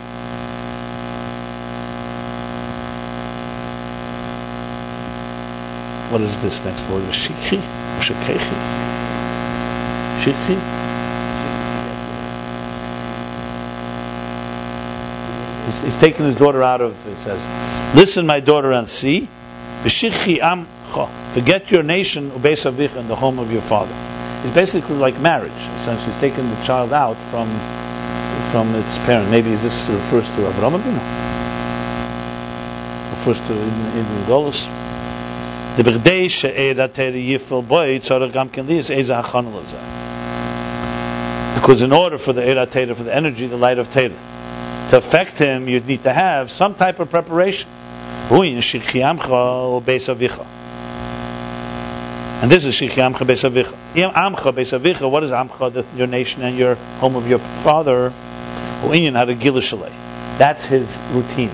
What is this next word? Shikhi? Shikhi? Shikhi? He's, he's taking his daughter out of, he says, Listen, my daughter, and see. Am Kho. Forget your nation, and the home of your father. It's basically like marriage. Essentially, he's taking the child out from from its parent. Maybe this refers to Abraham Abinu. Refers to in, in Golos. Because in order for the Eira for the energy, the light of Teda, to affect him, you'd need to have some type of preparation. And this is Shikhi Amcha Besavicha. Amcha Besavicha, what is Amcha, the, your nation and your home of your father? That's his routines.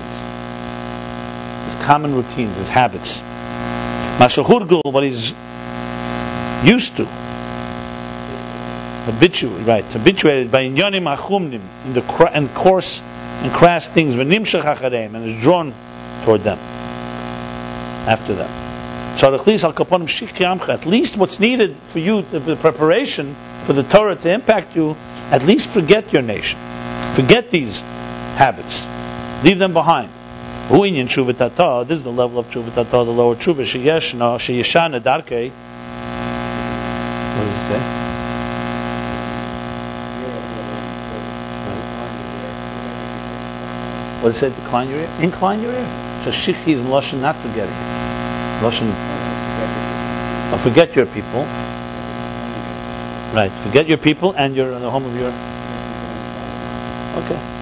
His common routines, his habits. Mashahurgul, what he's used to. Habituated, right, habituated by inyanim achumnim, in the cra- and coarse and crass things, v'nimshach acharem, and is drawn toward them, after them. So at least what's needed for you, to, the preparation for the Torah to impact you, at least forget your nation. Forget these habits. Leave them behind. Hu inyan tshuva This is the level of tshuva the lower tshuva. Sheyeshna sheyeshana darke. What does it say? What does it say? Decline your ear? Incline your ear. So shikhi is lashon not forgetting. Lashon. Oh, forget your people. Right. Forget your people and your the home of your. Okay.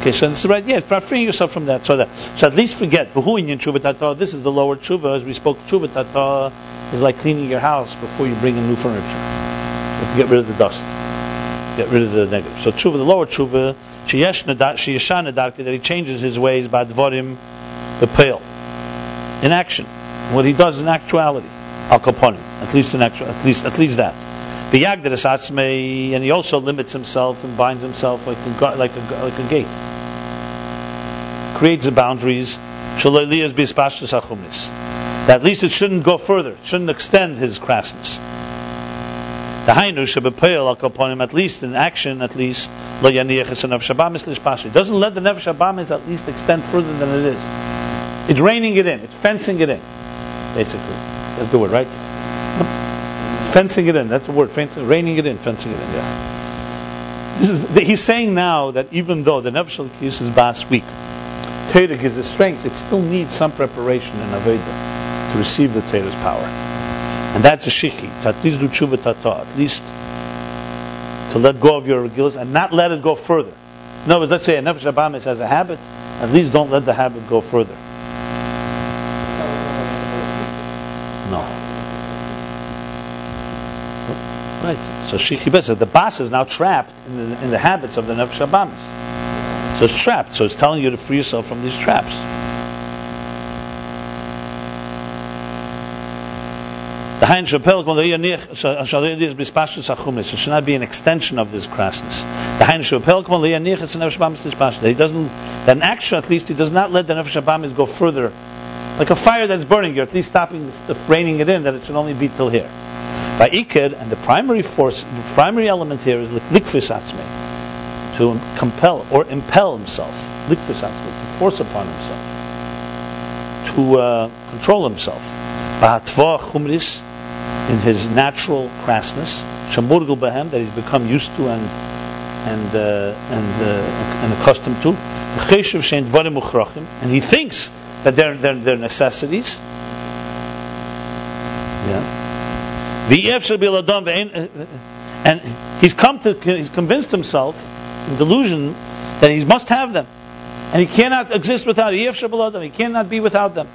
Okay, so is right. Yeah, freeing yourself from that. So that so at least forget. This is the lower tshuva, as we spoke tshuva tata is like cleaning your house before you bring in new furniture. You have to get rid of the dust, get rid of the negative. So tshuva, the lower tshuva, sheyeshan that he changes his ways by dvorim the pale in action. What he does in actuality, al kaponim, at least in actual, at least at least that. The Yagdir Sasmei and he also limits himself and binds himself like a, like a, like a gate. Creates the boundaries. That at least it shouldn't go further. It shouldn't extend his crassness. The Hainu Shabbapoil upon him, at least in action, at least, lo lishpashi. Doesn't let the nefesh Shabbamis at least extend further than it is. It's reining it in. It's fencing it in, basically. That's the word, right? Fencing it in. That's the word. Fencing, reining it in. Fencing it in. Yeah. This is. He's saying now that even though the nefesh is bas weak, Torah gives the strength. It still needs some preparation in Aveda to receive the Torah's power. And that's a shiki. Do tshuva tata. At least to let go of your regilas and not let it go further. In other words, let's say a nefesh has a habit. At least don't let the habit go further. No. Right. So shiki besa. The bas is now trapped in the, in the habits of the nefesh abamis. So it's trapped. So it's telling you to free yourself from these traps. The Hein Shapel It should not be an extension of this crassness. The Hein Shapel He doesn't, then actually at least he does not let the Nefesh Abamis go further. Like a fire that's burning, you're at least stopping, reining it in, that it should only be till here. By Iked, and the primary force, the primary element here is Likfis Atzme, to compel or impel himself, Likfis Atzme, to force upon himself, to uh, control himself. Ba'atva Chumris, in his natural crassness, shamurgul behem that he's become used to and and uh, and uh, and accustomed to, and he thinks that they're they're, they're necessities. Yeah. Uh, uh, and he's come to he's convinced himself in delusion that he must have them, and he cannot exist without them. He cannot be without them.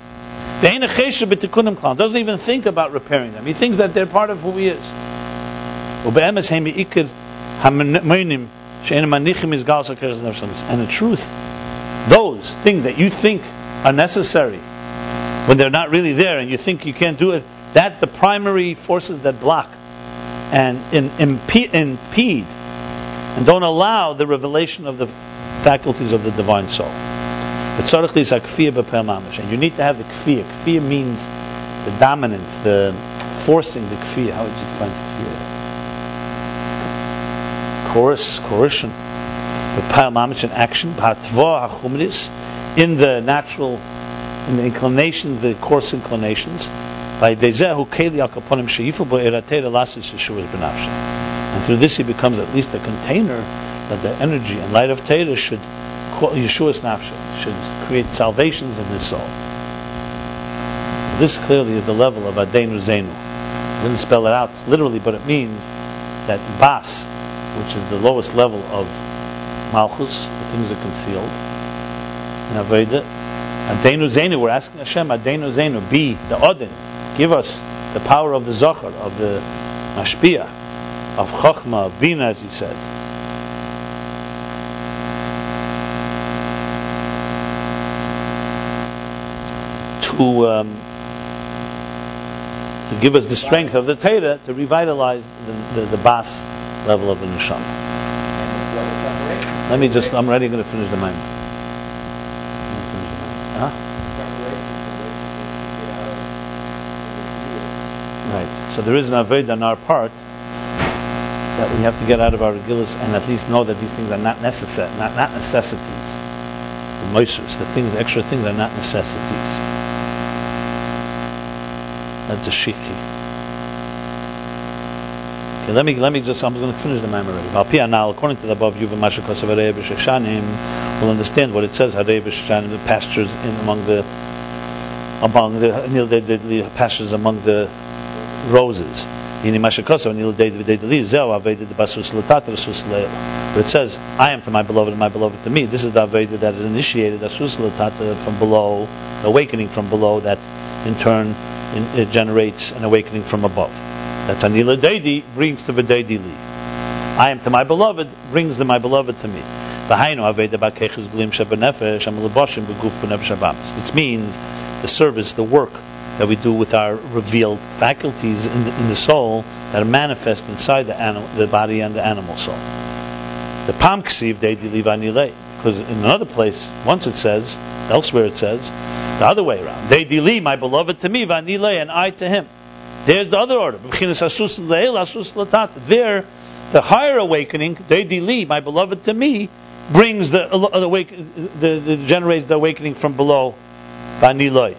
Doesn't even think about repairing them. He thinks that they're part of who he is. And the truth, those things that you think are necessary when they're not really there and you think you can't do it, that's the primary forces that block and impede and don't allow the revelation of the faculties of the divine soul. And you need to have the kfiyah. Kfiyah means the dominance, the forcing the kfiyah. How would you define kfiyah? Chorus, coercion. B'pel mamash, in action. In the natural, in the inclinations, the coarse inclinations. And through this he becomes at least a container that the energy and light of Torah should Yeshua's nafshe should create salvations in his soul. This clearly is the level of Adenu Zenu. I didn't spell it out literally, but it means that Bas, which is the lowest level of Malchus, the things are concealed, in Aveda, Adenu Zenu, we're asking Hashem, Adenu Zenu, be the Odin, give us the power of the Zohar, of the Mashpia, of Chokhmah, of Bina, as he said. to um, to give us the strength of the Torah to revitalize the, the, the bas level of the neshama. Let me just, I'm already going to finish the mind. Huh? Right. So there is an aved on our part that we have to get out of our regulars and at least know that these things are not necessary, not, not necessities. The moisures, the things, the extra things are not necessities. That's a shiki. Okay, let me let me just. I'm going to finish the memory. already. now, according to the above, Yuva Mashakos will understand what it says. Harei b'sheshanim, the pastures in among the among the, the, the, the pastures among the roses. It says, I am for my beloved and my beloved to me. This is the Aveda that is initiated, uh, from below, awakening from below, that in turn it generates an awakening from above. That's Anila Deidi brings to V'Deidi Li. I am to my beloved brings the my beloved to me. This means the service, the work that we do with our revealed faculties in the, in the soul that are manifest inside the, animal, the body and the animal soul. The Pam Ksiv Deidi because in another place, once it says, elsewhere it says, the other way around. Deidi my beloved to me, Vanile, and I to him. There's the other order. There, the higher awakening, Deidi my beloved to me, brings the, the, the, the generates the awakening from below. Vaniloi.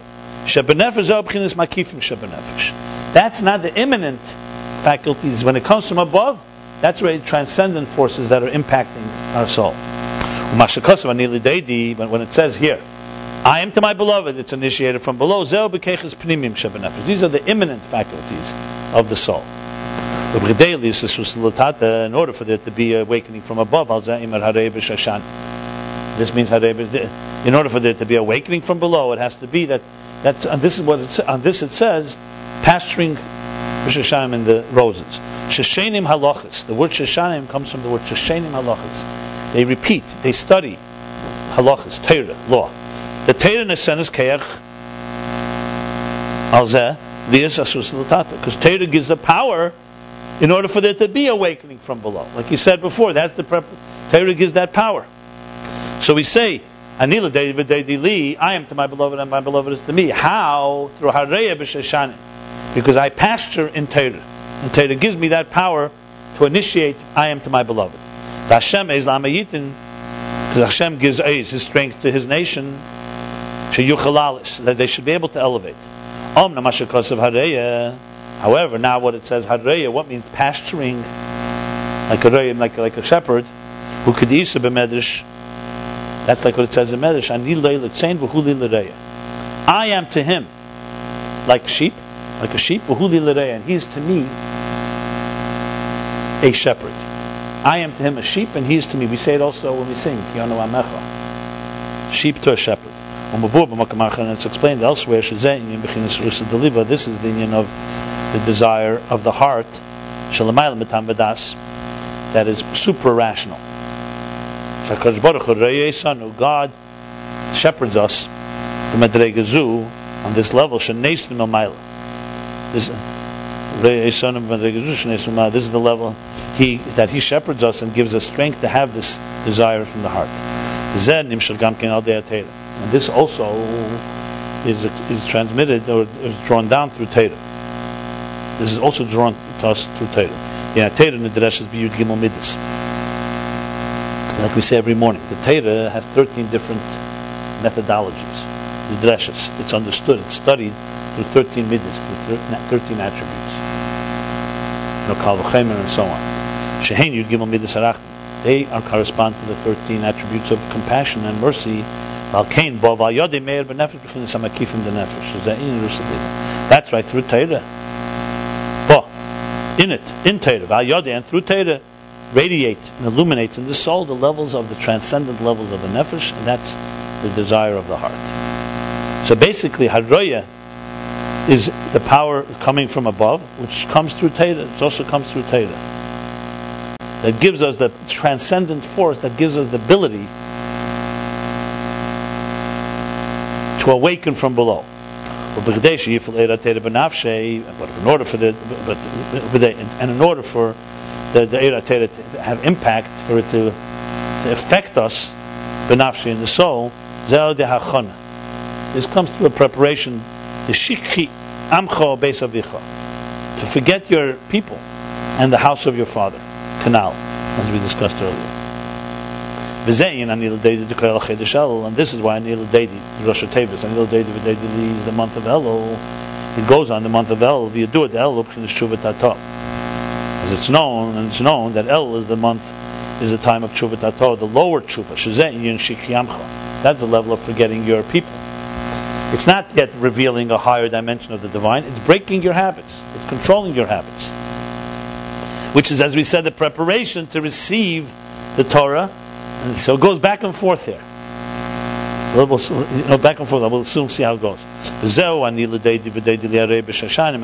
That's not the immanent faculties. When it comes from above, that's really transcendent forces that are impacting our soul. When it says here, I am to my beloved, it's initiated from below. These are the immanent faculties of the soul. In order for there to be awakening from above, this means in order for there to be awakening from below, it has to be that that's this is what it's, on this it says, pasturing Rishashanim in the roses. Sheshenim halachas. The word Sheshanim comes from the word Sheshenim halachas. They repeat, they study halachas, Torah, law. The Torah Nesen is keach alzeh lias asus l'tata. Because Torah gives the power in order for there to be awakening from below. Like you said before, that's the prep. Torah gives that power. So we say, Anila David li, I am to my beloved and my beloved is to me. How? Through Hareya b'sheshanim. Because I pasture in Torah. And Torah gives me that power to initiate I am to my beloved. Hashem is lamayitin, because Hashem gives his strength to his nation that they should be able to elevate. Om Namashakos of Hareya. However, now what it says Hareya, what means pasturing, like a like, like a shepherd, who could isa b'medrash. That's like what it says in Medrash. I am to him like sheep, like a sheep, and he is to me a shepherd. I am to him a sheep, and he is to me. We say it also when we sing, Sheep to a shepherd. And it's explained elsewhere, this is the union of the desire of the heart, that is super rational. God shepherds us the Madregazu, on this level. This, this is the level he, that He shepherds us and gives us strength to have this desire from the heart. And this also is, is transmitted or is drawn down through Torah. This is also drawn to us through Torah. Yeah, Torah Nidrash is Biyud Gimel Midas. Like we say every morning, the Torah has 13 different methodologies, Nidrashas. It's understood, it's studied through 13 Midas, through 13 attributes. You know, and so on. Shehein Yud Gimel Midas They are correspond to the 13 attributes of compassion and mercy that's right, through Torah. In it, in Torah, and through Torah, radiate and illuminates in the soul the levels of the transcendent levels of the nefesh, and that's the desire of the heart. So basically, Hadroya is the power coming from above, which comes through Torah. It also comes through Torah. That gives us the transcendent force that gives us the ability to awaken from below. But in order for the, but, and in order for the, the to have impact, for it to, to affect us, benafshi in the soul, this comes through a preparation, the shikhi amcho besavicha, to forget your people and the house of your father, canal, as we discussed earlier. And this is why Anil Dedi, Rosh Tevis, Anil Dedi is the month of Elul. It goes on the month of El. You do it Elul Tshuva As it's known, and it's known that El is the month, is the time of Tshuva Tato, the lower Tshuva. That's the level of forgetting your people. It's not yet revealing a higher dimension of the divine. It's breaking your habits. It's controlling your habits. Which is, as we said, the preparation to receive the Torah and so it goes back and forth here. We'll, you know, back and forth. We'll soon see how it goes. And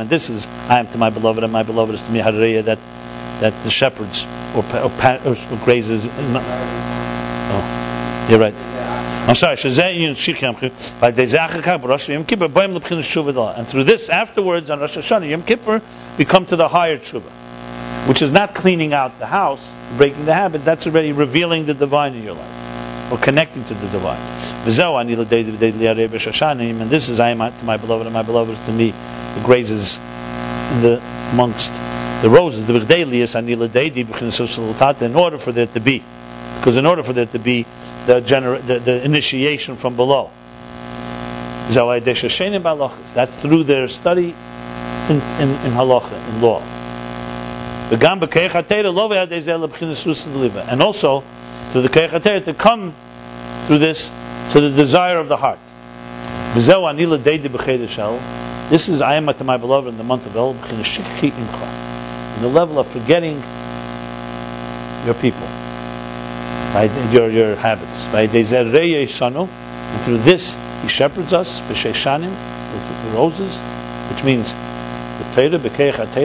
this is, I am to my beloved, and my beloved is to me that that the shepherds or, or, or grazes. Uh, oh, you're right. I'm sorry. And through this, afterwards on Rosh Hashanah Yom Kippur, we come to the higher tshuva, which is not cleaning out the house, breaking the habit. That's already revealing the divine in your life, or connecting to the divine. And this is I am to my beloved, and my beloved is to me, the grazes the amongst the roses. In order for there to be, because in order for there to be the, gener- the, the initiation from below. That's through their study in, in, in halacha, in law. And also through the keichatera to come through this to the desire of the heart. This is I am to my beloved in the month of El, in the level of forgetting your people, your your habits. And through this, He shepherds us with the roses, which means the Torah,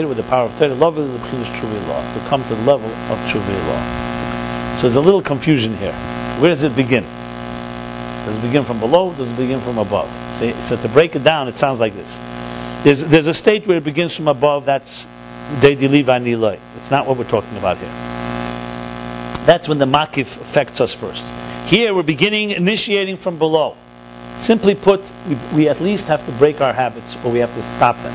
with the power of Torah, love the B'chinas to come to the level of law. There's a little confusion here. Where does it begin? Does it begin from below? Does it begin from above? So, so to break it down, it sounds like this. There's, there's a state where it begins from above. That's Deidili Vanilai. It's not what we're talking about here. That's when the makif affects us first. Here we're beginning, initiating from below. Simply put, we, we at least have to break our habits, or we have to stop them.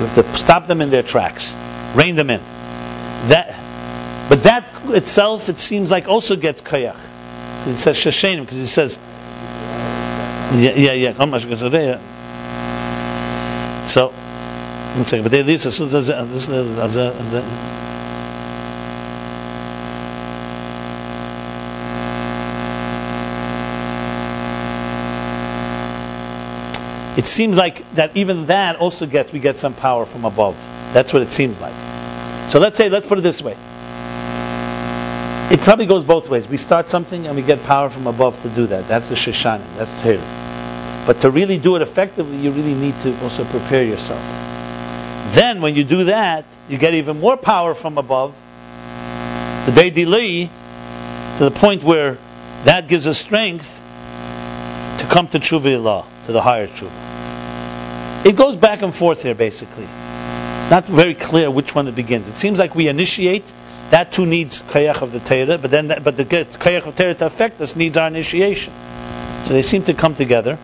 We have to stop them in their tracks, rein them in. That, but that itself, it seems like also gets kayach. It says Shoshanim because it says, yeah, yeah, yeah. So, one second. But this is this It seems like that even that also gets we get some power from above. That's what it seems like. So let's say let's put it this way. It probably goes both ways. We start something and we get power from above to do that. That's the Shoshanim. That's Torah. But to really do it effectively, you really need to also prepare yourself. Then, when you do that, you get even more power from above. The day delay to the point where that gives us strength to come to Tshuva to the higher Tshuva. It goes back and forth here, basically. Not very clear which one it begins. It seems like we initiate that too needs kayach of the Torah, but then but the kayach of Torah to affect us needs our initiation. So they seem to come together.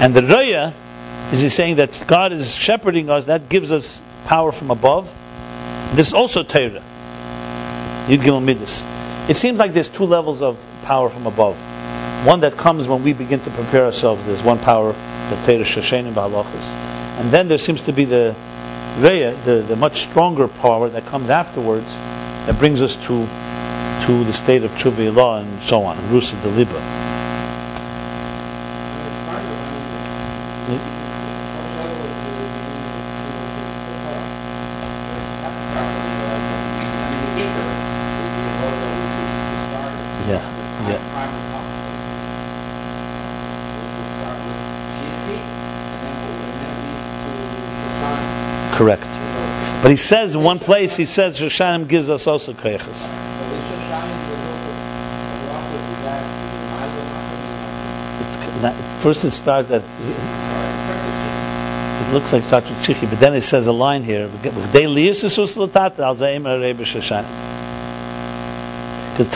And the raya is he saying that God is shepherding us, that gives us power from above. This is also Torah. Yud Gimel Midas. It seems like there's two levels of power from above. One that comes when we begin to prepare ourselves. There's one power, the Torah Shoshanim Ba'alachas. And then there seems to be the Reya, the, the much stronger power that comes afterwards, that brings us to to the state of law and so on, Rusa Deliba. Yeah, yeah. Correct. But he says in one place, he says Shoshanim gives us also koyches. First it starts that it looks like with Chichi, but then it says a line here. Because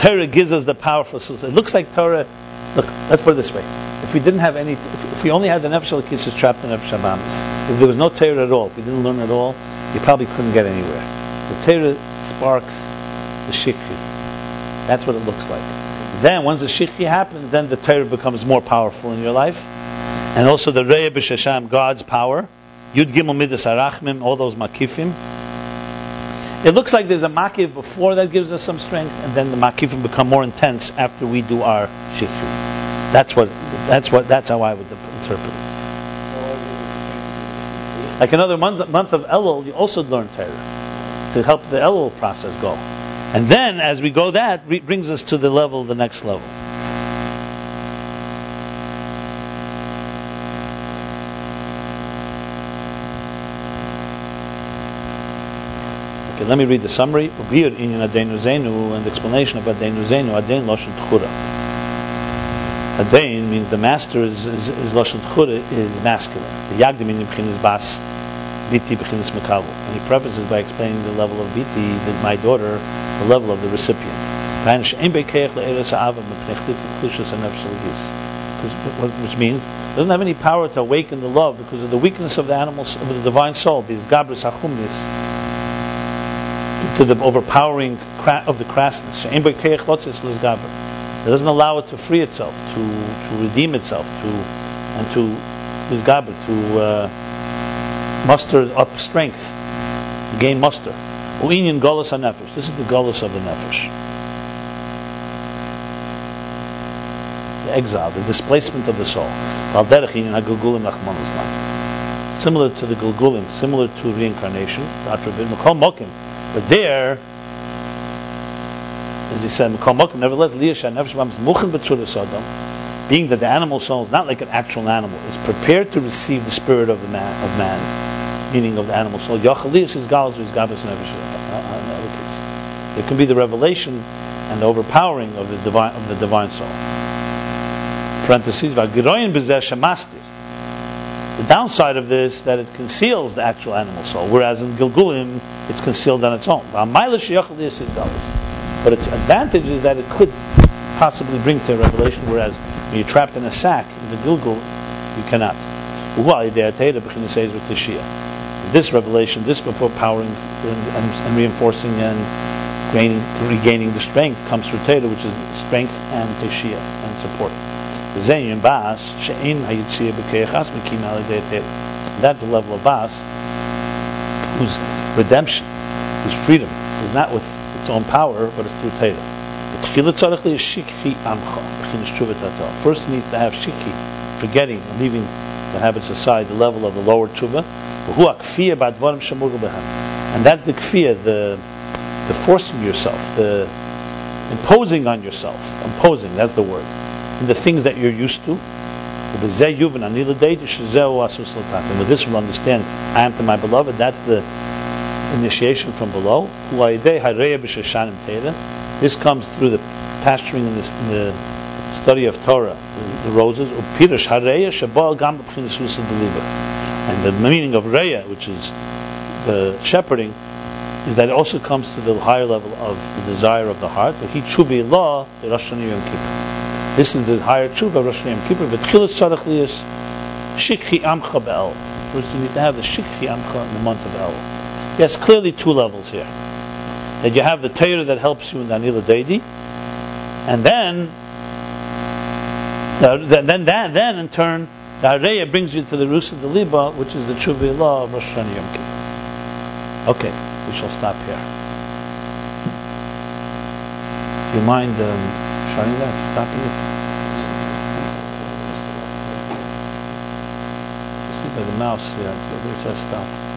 Torah gives us the power for sus. It looks like Torah. Look, let's put it this way: if we didn't have any, if we only had the nefesh trapped in nefesh if there was no Torah at all, if we didn't learn at all, you probably couldn't get anywhere. The Torah sparks the shikhi. That's what it looks like. Then, once the shikhi happens, then the Torah becomes more powerful in your life. And also the Reya B'Shasham, God's power. Yud Gimel Midas Arachmim, all those makifim. It looks like there's a makif before that gives us some strength, and then the makifim become more intense after we do our shikhi. That's what. That's what. That's how I would interpret it. Like another month, month of Elul, you also learn Torah to help the Elul process go. And then, as we go, that re- brings us to the level, the next level. Okay, let me read the summary. And the explanation about Adenu Zenu, Aden Loshen Tchura. Adain means the master is, is, is Loshen Tchura is masculine. The Yagdim in is Bas Biti B'chinis Mekavu. And he prefaces by explaining the level of Biti, that my daughter, the level of the recipient. Which means doesn't have any power to awaken the love because of the weakness of the animals of the divine soul, these gabris achumnis, to the overpowering of the crassness. It doesn't allow it to free itself, to, to redeem itself, to and to to uh, muster up strength, gain muster. This is the golus of the nefesh. the exile, the displacement of the soul. Similar to the Gilgulim, similar to reincarnation, but there, as he said, nevertheless, being that the animal soul is not like an actual animal, is prepared to receive the spirit of the man, of man, meaning of the animal soul. Uh, uh, there can be the revelation and the overpowering of the divine of the divine soul. Parentheses, the downside of this that it conceals the actual animal soul, whereas in Gilgulim it's concealed on its own. But its advantage is that it could possibly bring to a revelation, whereas when you're trapped in a sack in the Gilgul, you cannot. This revelation, this before powering and, and, and reinforcing and gaining, regaining the strength comes through Teda, which is strength and Teshia and support. That's the level of Bas, whose redemption, whose freedom, is not with its own power, but it's through Teda. First, you need to have shikhi, forgetting, leaving the habits aside, the level of the lower tshuva. And that's the kfiyah, the, the forcing yourself, the imposing on yourself. Imposing, that's the word in the things that you're used to. And with this we'll understand, I am to my beloved, that's the initiation from below. This comes through the pasturing in, this, in the study of Torah, the, the roses. And the meaning of Reya, which is the shepherding, is that it also comes to the higher level of the desire of the heart. The the this is the higher tshuva of Rosh Hashanah Kippur. But Shikhi. First, you need to have the Shikhi Amcha in the month of El. Yes, clearly two levels here. That you have the Torah that helps you in the Anila Deidi, and then, then, then, then, in turn, the Hareya brings you to the Rusa the Liba, which is the Tshuva law of Rosh Hashanah Yom Kippur. Okay, we shall stop here. Do you mind? Um, shutting that, stopping it. See by the mouse, yeah, there's that stop.